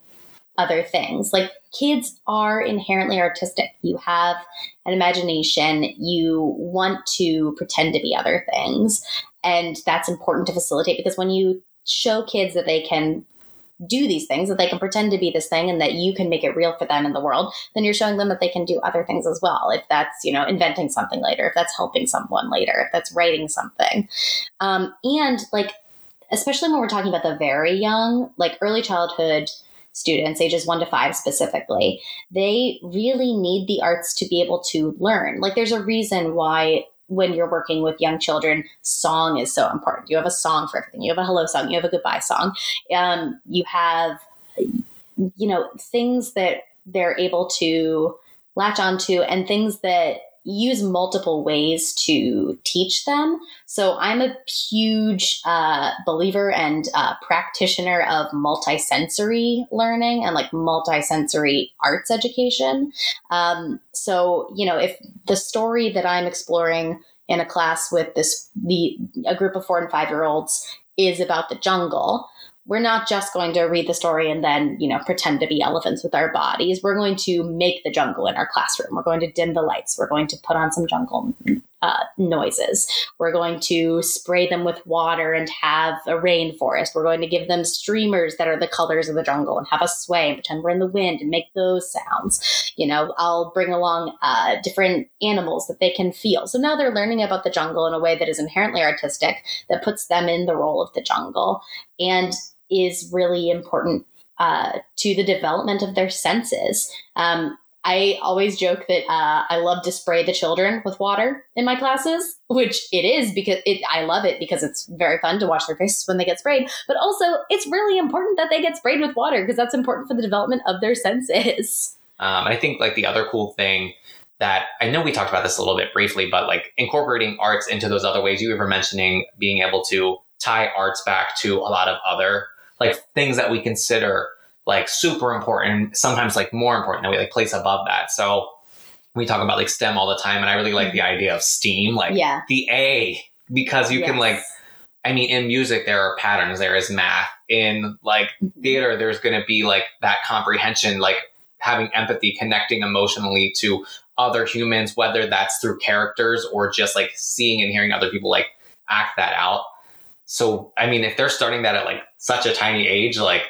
other things. Like kids are inherently artistic. You have an imagination. You want to pretend to be other things. And that's important to facilitate because when you show kids that they can do these things, that they can pretend to be this thing and that you can make it real for them in the world, then you're showing them that they can do other things as well. If that's, you know, inventing something later, if that's helping someone later, if that's writing something. Um, and like, especially when we're talking about the very young, like early childhood students, ages one to five specifically, they really need the arts to be able to learn. Like, there's a reason why when you're working with young children, song is so important. You have a song for everything. You have a hello song. You have a goodbye song. Um, you have, you know, things that they're able to latch onto and things that use multiple ways to teach them. So I'm a huge uh, believer and uh, practitioner of multisensory learning and like multisensory arts education. Um, so you know, if the story that I'm exploring in a class with this the a group of four and five year olds is about the jungle we're not just going to read the story and then you know pretend to be elephants with our bodies. We're going to make the jungle in our classroom. We're going to dim the lights. We're going to put on some jungle uh, noises. We're going to spray them with water and have a rainforest. We're going to give them streamers that are the colors of the jungle and have us sway and pretend we're in the wind and make those sounds. You know i'll bring along uh, different animals that they can feel. So now they're learning about the jungle in a way that is inherently artistic that puts them in the role of the jungle. And is really important uh, to the development of their senses. Um, I always joke that uh, I love to spray the children with water in my classes, which it is because it, I love it because it's very fun to watch their faces when they get sprayed. But also, it's really important that they get sprayed with water because that's important for the development of their senses. Um, I think like the other cool thing that I know we talked about this a little bit briefly, but like incorporating arts into those other ways. You were mentioning being able to tie arts back to a lot of other like things that we consider like super important, sometimes like more important that we like place above that. So we talk about like STEM all the time, and I really like the mm-hmm. idea of STEAM, like Yeah. the A, because you can like, I mean, in music there are patterns. There is math. In like mm-hmm. theater, there's going to be like that comprehension, like having empathy, connecting emotionally to other humans, whether that's through characters or just like seeing and hearing other people like act that out. So, I mean, if they're starting that at like such a tiny age, like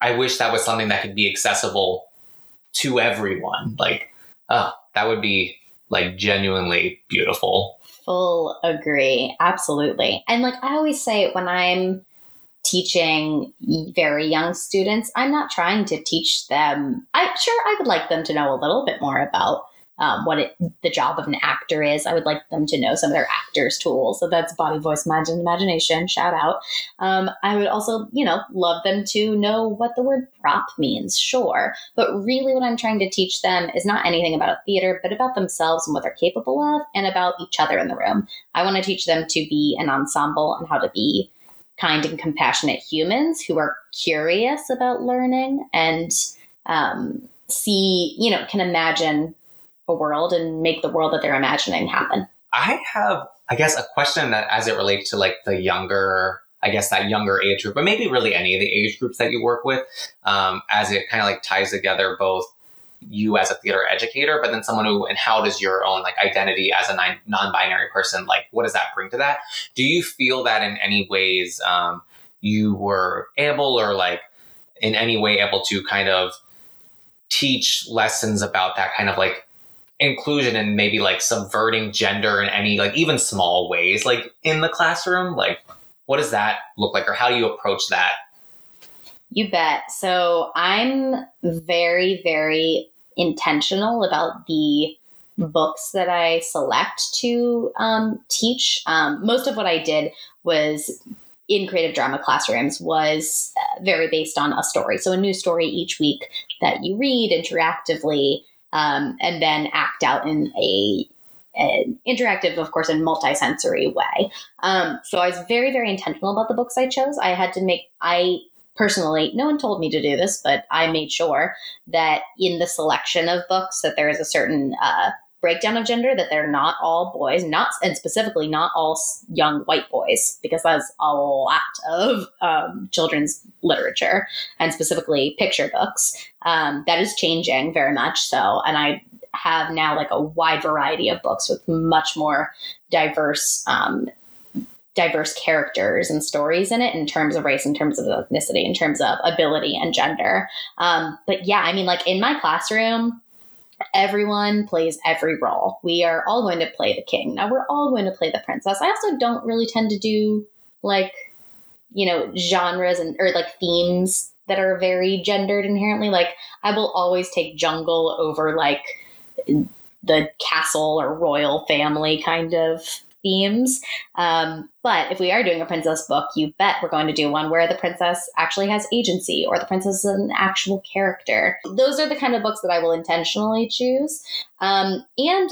I wish that was something that could be accessible to everyone. Like, oh, that would be like genuinely beautiful. Full agree. Absolutely. And like I always say when I'm teaching very young students, I'm not trying to teach them. I'm sure I would like them to know a little bit more about um, what it, the job of an actor is. I would like them to know some of their actors' tools. So that's body, voice, mind, and imagination. Shout out. Um, I would also, you know, love them to know what the word prop means. Sure, but really, what I'm trying to teach them is not anything about theater, but about themselves and what they're capable of, and about each other in the room. I want to teach them to be an ensemble and how to be kind and compassionate humans who are curious about learning and um, see, you know, can imagine a world and make the world that they're imagining happen. I have, I guess, a question that as it relates to like the younger, I guess that younger age group, but maybe really any of the age groups that you work with, um, as it kind of like ties together both you as a theater educator, but then someone who, and how does your own like identity as a non- non-binary person, like what does that bring to that? Do you feel that in any ways um, you were able or like in any way able to kind of teach lessons about that kind of like inclusion and maybe like subverting gender in any like even small ways like in the classroom like what does that look like or how do you approach that You bet. So I'm very, very intentional about the books that I select to um, teach. Um, most of what I did was in creative drama classrooms was uh, very based on a story. So a new story each week that you read interactively um, and then act out in a an interactive, of course, and multisensory way. Um, so I was very, very intentional about the books I chose. I had to make I personally, no one told me to do this, but I made sure that in the selection of books that there is a certain uh, breakdown of gender, that they're not all boys, not and specifically not all young white boys, because that's a lot of um, children's literature and specifically picture books. Um, that is changing very much so, and I have now like a wide variety of books with much more diverse um, diverse characters and stories in it in terms of race, in terms of ethnicity, in terms of ability and gender. Um, but yeah, I mean, like in my classroom, everyone plays every role. We are all going to play the king. Now we're all going to play the princess. I also don't really tend to do like, you know, genres and or like themes that are very gendered inherently. Like I will always take jungle over like the castle or royal family kind of themes. Um, but if we are doing a princess book, you bet we're going to do one where the princess actually has agency or the princess is an actual character. Those are the kind of books that I will intentionally choose. Um, and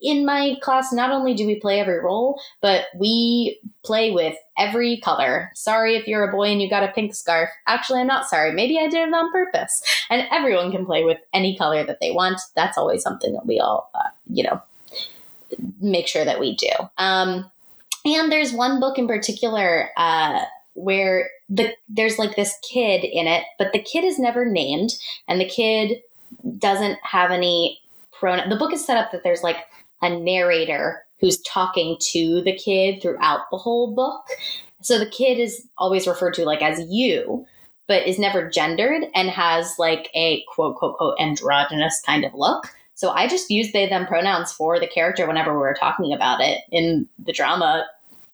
in my class, not only do we play every role, but we play with every color. Sorry if you're a boy and you got a pink scarf. Actually, I'm not sorry. Maybe I did it on purpose. And everyone can play with any color that they want. That's always something that we all, uh, you know, make sure that we do. Um, and there's one book in particular uh, where the there's like this kid in it, but the kid is never named, and the kid doesn't have any pronoun. The book is set up that there's like a narrator who's talking to the kid throughout the whole book. So the kid is always referred to like as you, but is never gendered and has like a quote, quote, quote, androgynous kind of look. So I just use they, them pronouns for the character whenever we were talking about it in the drama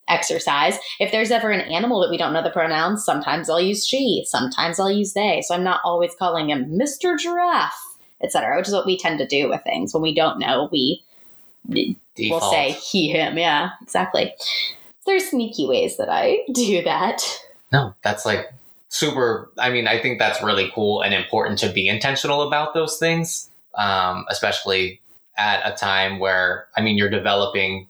exercise. If there's ever an animal that we don't know the pronouns, sometimes I'll use she, sometimes I'll use they. So I'm not always calling him Mr. Giraffe, etc., which is what we tend to do with things. When we don't know, we Default. will say he, him. Yeah, exactly. There's sneaky ways that I do that. No, that's like super. I mean, I think that's really cool and important to be intentional about those things, um, especially at a time where, I mean, you're developing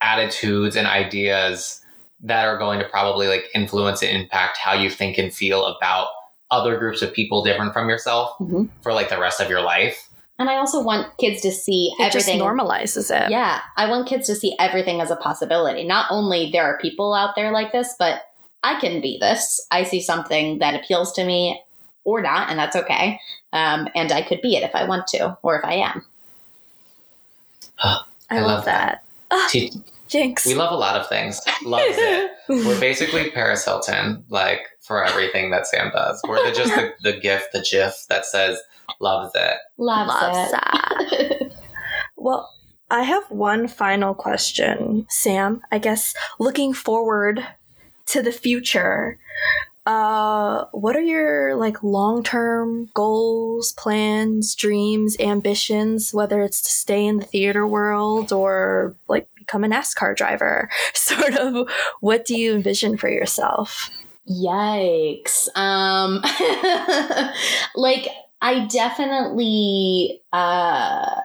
attitudes and ideas that are going to probably like influence and impact how you think and feel about other groups of people different from yourself Mhm. for like the rest of your life. And I also want kids to see It just everything. normalizes it. Yeah, I want kids to see everything as a possibility. Not only there are people out there like this, but I can be this. I see something that appeals to me or not, and that's okay. Um, and I could be it if I want to, or if I am. I, I love, love that. Te- Jinx. we love a lot of things. Loves it. We're basically Paris Hilton, like for everything that Sam does. We're the, just the, the gift, the GIF that says loves it. Loves, Loves it. that. Well, I have one final question, Sam. I guess looking forward to the future, uh, what are your like long-term goals, plans, dreams, ambitions? Whether it's to stay in the theater world or like become a NASCAR driver, sort of. What do you envision for yourself? Yikes. Um like I definitely uh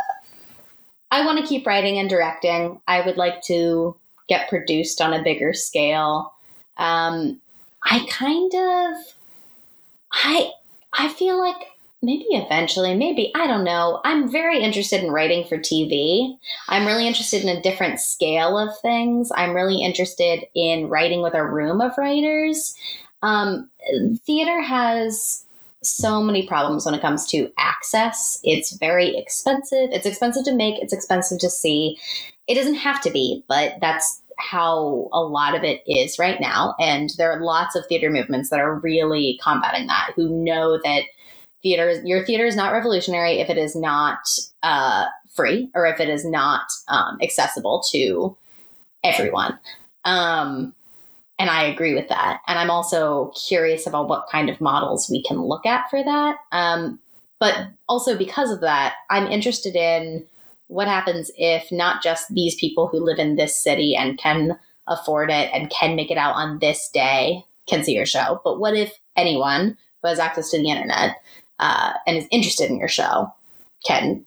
I want to keep writing and directing. I would like to get produced on a bigger scale. Um I kind of I I feel like maybe eventually, maybe I don't know. I'm very interested in writing for TV. I'm really interested in a different scale of things. I'm really interested in writing with a room of writers. Um, theater has so many problems when it comes to access. It's very expensive. It's expensive to make, it's expensive to see. It doesn't have to be, but that's how a lot of it is right now. And there are lots of theater movements that are really combating that, who know that theater, your theater is not revolutionary if it is not uh, free or if it is not um, accessible to everyone. Um, and I agree with that. And I'm also curious about what kind of models we can look at for that. Um, but also because of that, I'm interested in what happens if not just these people who live in this city and can afford it and can make it out on this day can see your show, but what if anyone who has access to the internet uh, and is interested in your show can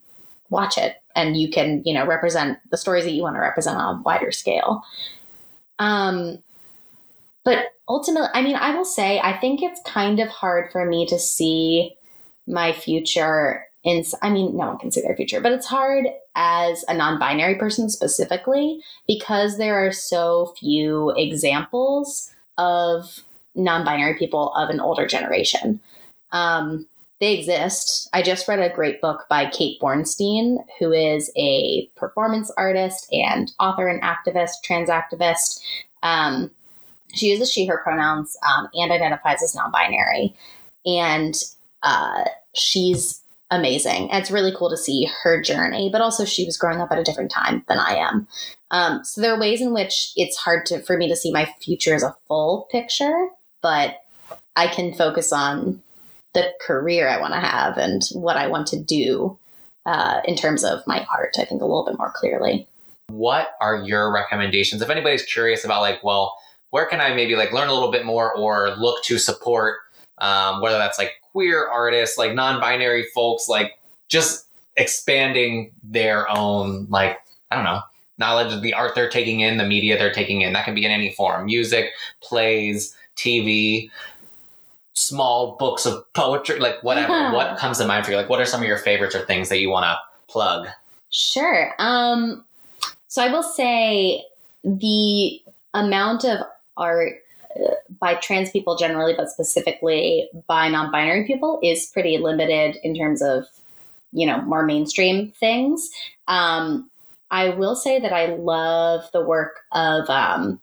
watch it and you can, you know, represent the stories that you want to represent on a wider scale. Um, but ultimately, I mean, I will say, I think it's kind of hard for me to see my future I mean, no one can see their future, but it's hard as a non binary person specifically because there are so few examples of non binary people of an older generation. Um, they exist. I just read a great book by Kate Bornstein, who is a performance artist and author and activist, trans activist. Um, she uses she, her pronouns um, and identifies as non binary. And uh, she's amazing. And it's really cool to see her journey, but also she was growing up at a different time than I am. Um, so there are ways in which it's hard to for me to see my future as a full picture, but I can focus on the career I want to have and what I want to do uh, in terms of my art. I think a little bit more clearly. What are your recommendations? If anybody's curious about like, well, where can I maybe like learn a little bit more or look to support, um, whether that's like queer artists, like non-binary folks, like just expanding their own like I don't know knowledge of the art they're taking in, the media they're taking in. That can be in any form: music, plays, TV, small books of poetry, like whatever. Yeah. What comes to mind for you? Like, what are some of your favorites or things that you want to plug? Sure. Um, so I will say the amount of art uh, by trans people generally, but specifically by non-binary people, is pretty limited in terms of you know more mainstream things. Um, I will say that I love the work of um,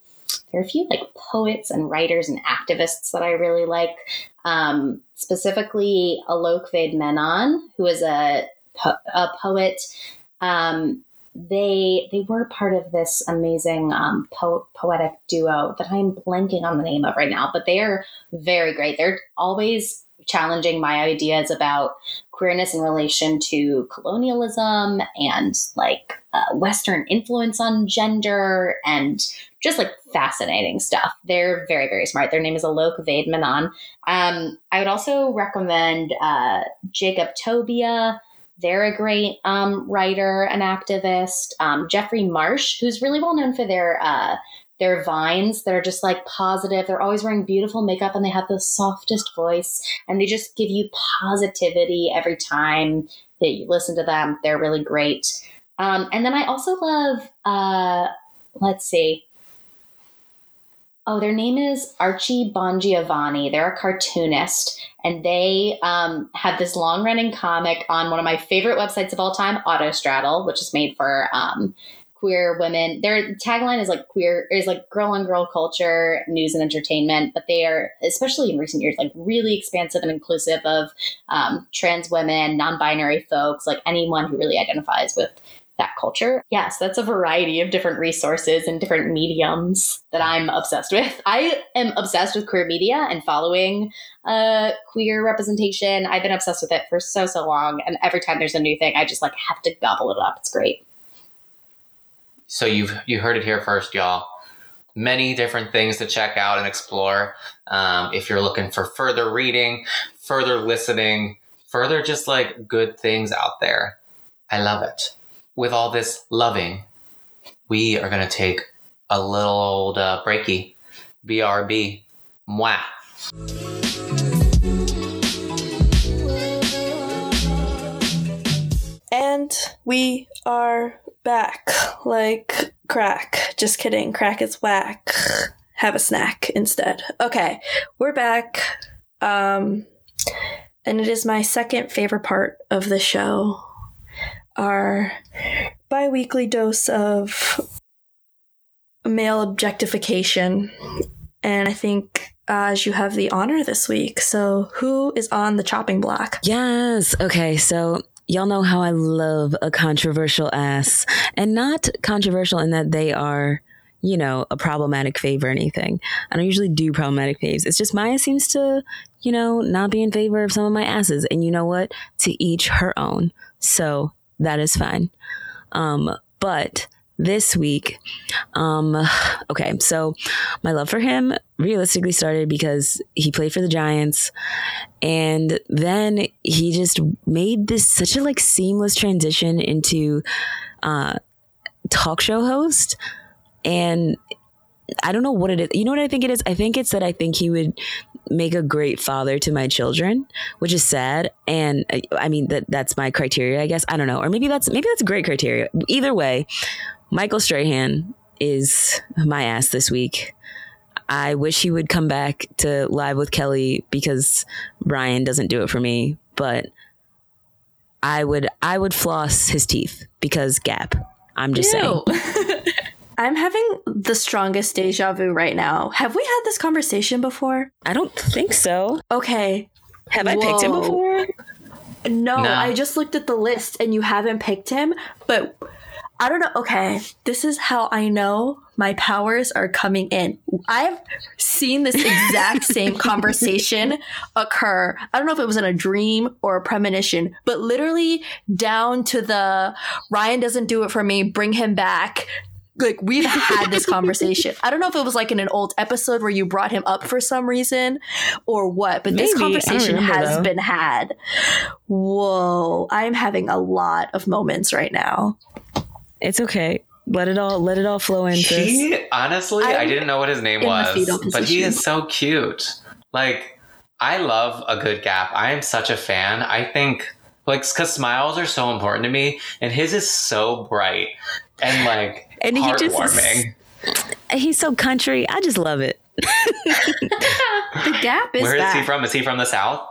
there are a few like poets and writers and activists that I really like. Um, specifically, Alok Vaid-Menon, who is a a poet um, they they were part of this amazing um, po- poetic duo that I'm blanking on the name of right now, but they are very great. They're always challenging my ideas about queerness in relation to colonialism and like uh, Western influence on gender and just like fascinating stuff. They're very very smart. Their name is Alok Menon. Um, I would also recommend uh, Jacob Tobia they're a great um, writer and activist. Um, Jeffrey Marsh, who's really well known for their uh, their vines that are just like positive. They're always wearing beautiful makeup and they have the softest voice and they just give you positivity every time that you listen to them. They're really great. Um, and then I also love, uh, let's see. Oh, their name is Archie Bongiovanni. They're a cartoonist, and they um, have this long running comic on one of my favorite websites of all time, Autostraddle, which is made for um, queer women. Their tagline is like queer is like girl on girl culture, news and entertainment, but they are especially in recent years like really expansive and inclusive of um, trans women, non-binary folks, like anyone who really identifies with that culture. Yes, yeah, so that's a variety of different resources and different mediums that I'm obsessed with. I am obsessed with queer media and following uh, queer representation. I've been obsessed with it for so so long, and every time there's a new thing, I just like have to gobble it up. It's great. So you've you heard it here first, y'all. Many different things to check out and explore. Um, if you're looking for further reading, further listening, further just like good things out there. I love it. With all this loving, we are going to take a little old uh, breaky. BRB. Mwah. And we are back like crack. Just kidding. Crack is whack. Have a snack instead. Okay, we're back. Um, and it is my second favorite part of the show. Our bi weekly dose of male objectification. And I think as you have the honor this week. So, who is on the chopping block? Yes. Okay. So, y'all know how I love a controversial ass, and not controversial in that they are, you know, a problematic fave or anything. I don't usually do problematic faves. It's just Maya seems to, you know, not be in favor of some of my asses, and you know what? To each her own. So that is fine. Um, but this week. Um, okay, so my love for him realistically started because he played for the Giants, and then he just made this such a like seamless transition into uh, talk show host, and I don't know what it is. You know what I think it is? I think it's that I think he would make a great father to my children, which is sad. And I mean that that's my criteria, I guess. I don't know. Or maybe that's maybe that's a great criteria. Either way, Michael Strahan is my ass this week. I wish he would come back to live with Kelly because Ryan doesn't do it for me, but I would I would floss his teeth because gap. I'm just Ew. saying. I'm having the strongest deja vu right now. Have we had this conversation before? I don't think so. Okay. Have Whoa. I picked him before? No, I just looked at the list and you haven't picked him, but I don't know. Okay, this is how I know my powers are coming in. I've seen this exact same conversation occur. I don't know if it was in a dream or a premonition, but literally down to the Ryan doesn't do it for me, bring him back. Like we've had this conversation. I don't know if it was like in an old episode where you brought him up for some reason or what, but Maybe. this conversation has though. been had. Whoa, I'm having a lot of moments right now. It's okay. Let it all let it all flow into. She honestly, I, I didn't know what his name was, but he is so cute. Like I love a good gap. I am such a fan. I think like because smiles are so important to me, and his is so bright and like and he heartwarming. Just he's so country. I just love it. the gap is. Where is he from? Is he from the south?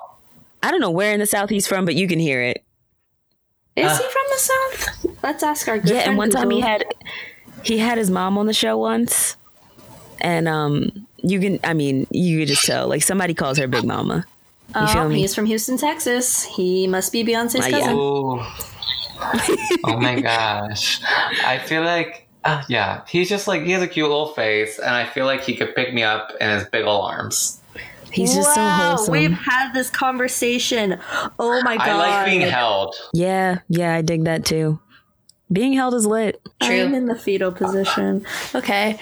I don't know where in the south he's from, but you can hear it. Is uh, he from the south? Let's ask our good Yeah, and one Google. time he had he had his mom on the show once, and um, you can I mean you could just tell like somebody calls her Big Mama. You oh, he's from Houston, Texas. He must be Beyonce's uh, cousin. Yeah. oh my gosh, I feel like. Uh, yeah, he's just like he has a cute little face, and I feel like he could pick me up in his big old arms. He's just wow, so wholesome. We've had this conversation. Oh my god. I like being held. Yeah, yeah, I dig that too. Being held is lit. True. I'm in the fetal position. Okay.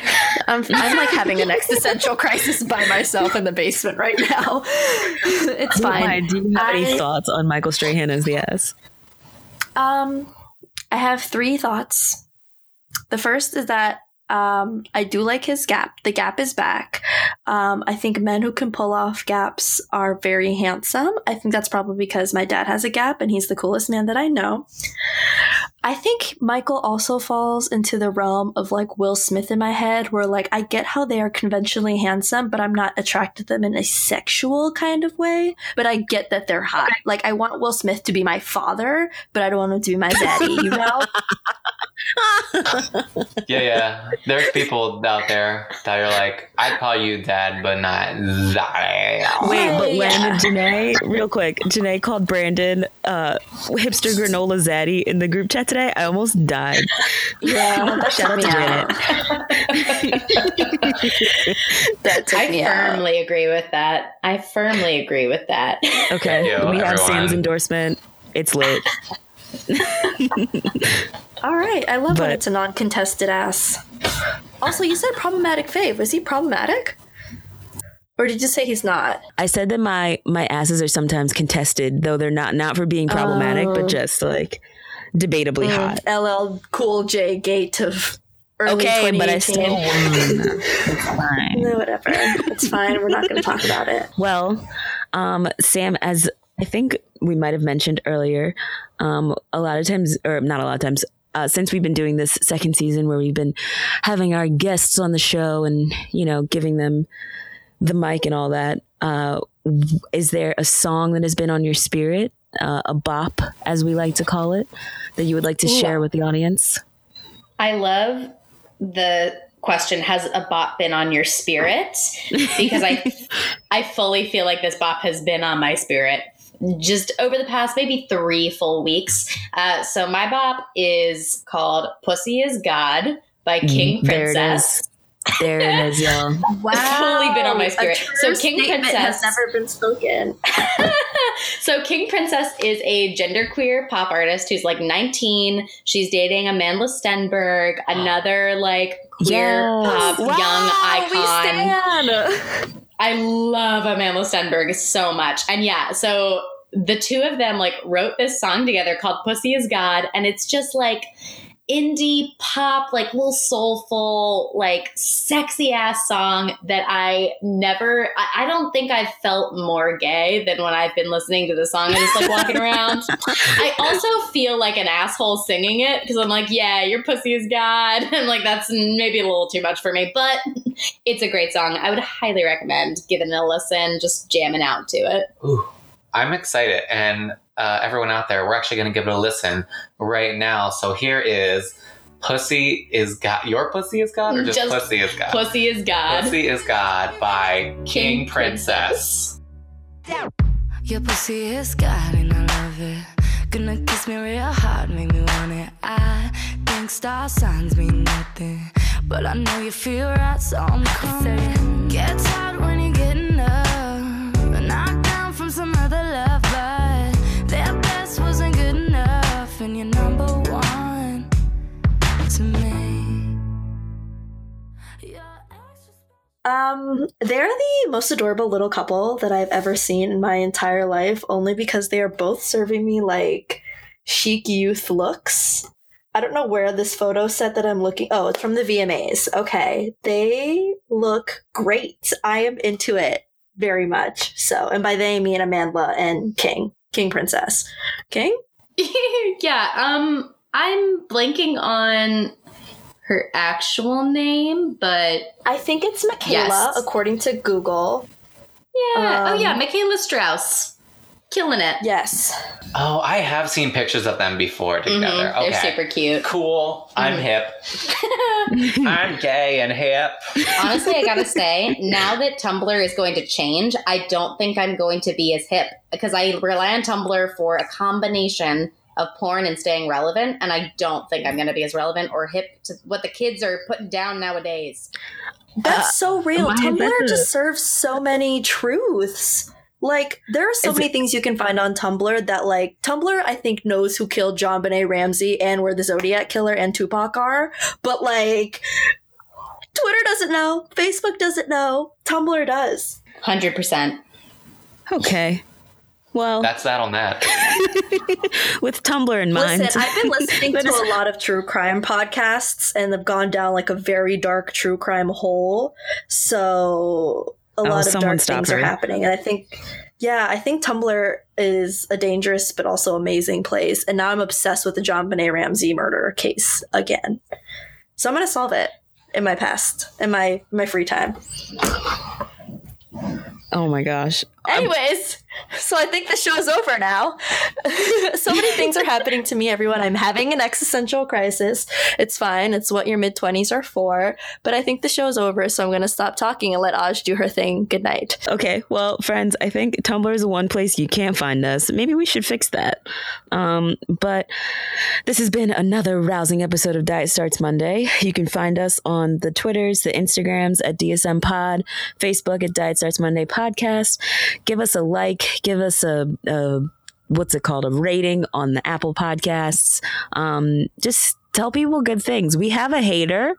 I'm, I'm like having an existential crisis by myself in the basement right now. it's fine. Why? Do you have I, any thoughts on Michael Strahan as the ass? Um, I have three thoughts. The first is that um, I do like his gap. The gap is back. Um, I think men who can pull off gaps are very handsome. I think that's probably because my dad has a gap and he's the coolest man that I know. I think Michael also falls into the realm of like Will Smith in my head, where like I get how they are conventionally handsome, but I'm not attracted to them in a sexual kind of way. But I get that they're hot. Like I want Will Smith to be my father, but I don't want him to be my daddy, you know? Yeah, yeah. There's people out there that are like, I call you dad, but not daddy. Wait, but when Yeah. Janae, real quick, Janae called Brandon uh, hipster granola zaddy in the group chat today, I almost died. Yeah, that Shout out to Janet. That took I me out. firmly agree with that. I firmly agree with that. Okay, Yo, we have everyone. Sam's endorsement. It's lit. All right, I love when it's a non-contested ass. Also, you said problematic fave. Is he problematic? Or did you say he's not? I said that my my asses are sometimes contested, though they're not not for being problematic, Oh. but just like debatably hot. LL Cool J gate of early Okay, but I still won. It's fine. No, whatever. It's fine. We're not going to talk about it. Well, um, Sam, as I think we might have mentioned earlier, um, a lot of times, or not a lot of times, uh, since we've been doing this second season where we've been having our guests on the show and, you know, giving them the mic and all that, uh, is there a song that has been on your spirit, uh, a bop, as we like to call it, that you would like to share with the audience? I love the question has a bop been on your spirit because I I fully feel like this bop has been on my spirit just over the past maybe three full weeks. Uh, so my bop is called "Pussy Is God" by King Mm, Princess. Is. There it is, y'all. Wow. totally been on my A spirit. true So King statement has never been spoken. so King Princess is a genderqueer pop artist who's like 19. She's dating Amandla Stenberg, another like queer Yes. pop young icon. stand. I love Amandla Stenberg so much. And yeah, so the two of them like wrote this song together called Pussy is God. And it's just like indie pop, like little soulful, like sexy ass song that I never, I, I don't think I've felt more gay than when I've been listening to the song and just like walking around. I also feel like an asshole singing it because I'm like, yeah, your pussy is God. And like, that's maybe a little too much for me, but it's a great song. I would highly recommend giving it a listen, just jamming out to it. Ooh, I'm excited. And uh, everyone out there, we're actually going to give it a listen right now. So here is Pussy is God. Your Pussy is God or just, Just Pussy is God? Pussy is God. Pussy is God by King, King Princess. Your pussy is God and I love it. Gonna kiss me real hard, make me want it. I think star signs mean nothing, but I know you feel right, so I'm coming. Gets hard when you're Um, they're the most adorable little couple that I've ever seen in my entire life, only because they are both serving me like chic youth looks. I don't know where this photo set that I'm looking. Oh, it's from the VMAs. Okay. They look great. I am into it very much. So, and by they I mean Amandla and King, King Princess. King? yeah, um, I'm blanking on her actual name, but I think it's Mikaela, Yes. according to Google. yeah. oh, Um, yeah, Mikaela Straus. Killing it. Yes. Oh, I have seen pictures of them before together. Mhm, Okay. They're super cute. Cool. I'm Mm-hmm. hip. I'm gay and hip. Honestly, I gotta say, now that Tumblr is going to change, I don't think I'm going to be as hip because I rely on Tumblr for a combination of porn and staying relevant, and I don't think I'm going to be as relevant or hip to what the kids are putting down nowadays. That's uh, so real. Tumblr that's just serves so many truths. Like there are so Is many it- things you can find on Tumblr that like Tumblr I think knows who killed JonBenét Ramsey and where the Zodiac killer and Tupac are, but like Twitter doesn't know, Facebook doesn't know, Tumblr does. Hundred percent. Okay. Well, That's that on that. with Tumblr in mind. Listen, I've been listening to a lot of true crime podcasts and have gone down like a very dark true crime hole. So a Oh, lot of someone dark things her. are happening. And I think, yeah, I think Tumblr is a dangerous but also amazing place. And now I'm obsessed with the JonBenét Ramsey murder case again. So I'm going to solve it in my past, in my, my free time. oh my gosh. Anyways, so I think the show's over now. so many things are happening to me, everyone. I'm having an existential crisis. It's fine. It's what your mid 20s are for. But I think the show's over, so I'm going to stop talking and let Aj do her thing. Good night. Okay, well, friends, I think Tumblr is the one place you can't find us. Maybe we should fix that. Um, but this has been another rousing episode of Diet Starts Monday. You can find us on the Twitters, the Instagrams at DSM Pod, Facebook at Diet Starts Monday Podcast. Give us a like, give us a, a what's it called, a rating on the Apple Podcasts. Um, just tell people good things. We have a hater,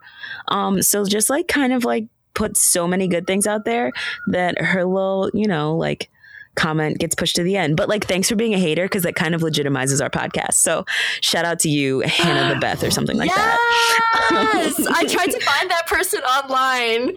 um, so just like kind of like put so many good things out there that her little, you know, like comment gets pushed to the end. But like, thanks for being a hater because that kind of legitimizes our podcast. So shout out to you, Hannah the Beth, or something like that. Yes! I tried to find that person online.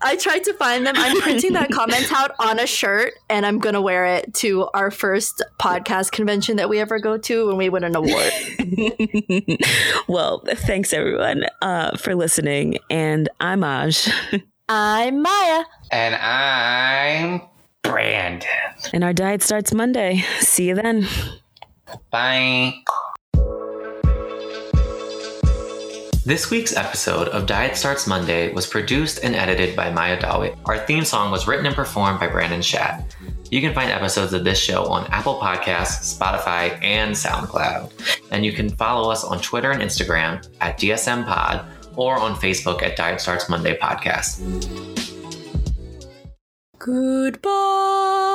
I tried to find them. I'm printing that comment out on a shirt and I'm going to wear it to our first podcast convention that we ever go to when we win an award. well, thanks everyone uh, for listening. And I'm Aj. I'm Maya. And I'm Brandon. And our diet starts Monday. See you then. Bye. This week's episode of Diet Starts Monday was produced and edited by Maya Dawit. Our theme song was written and performed by Brandon Schatt. You can find episodes of this show on Apple Podcasts, Spotify, and SoundCloud. And you can follow us on Twitter and Instagram at DSM Pod or on Facebook at Diet Starts Monday Podcast. Goodbye.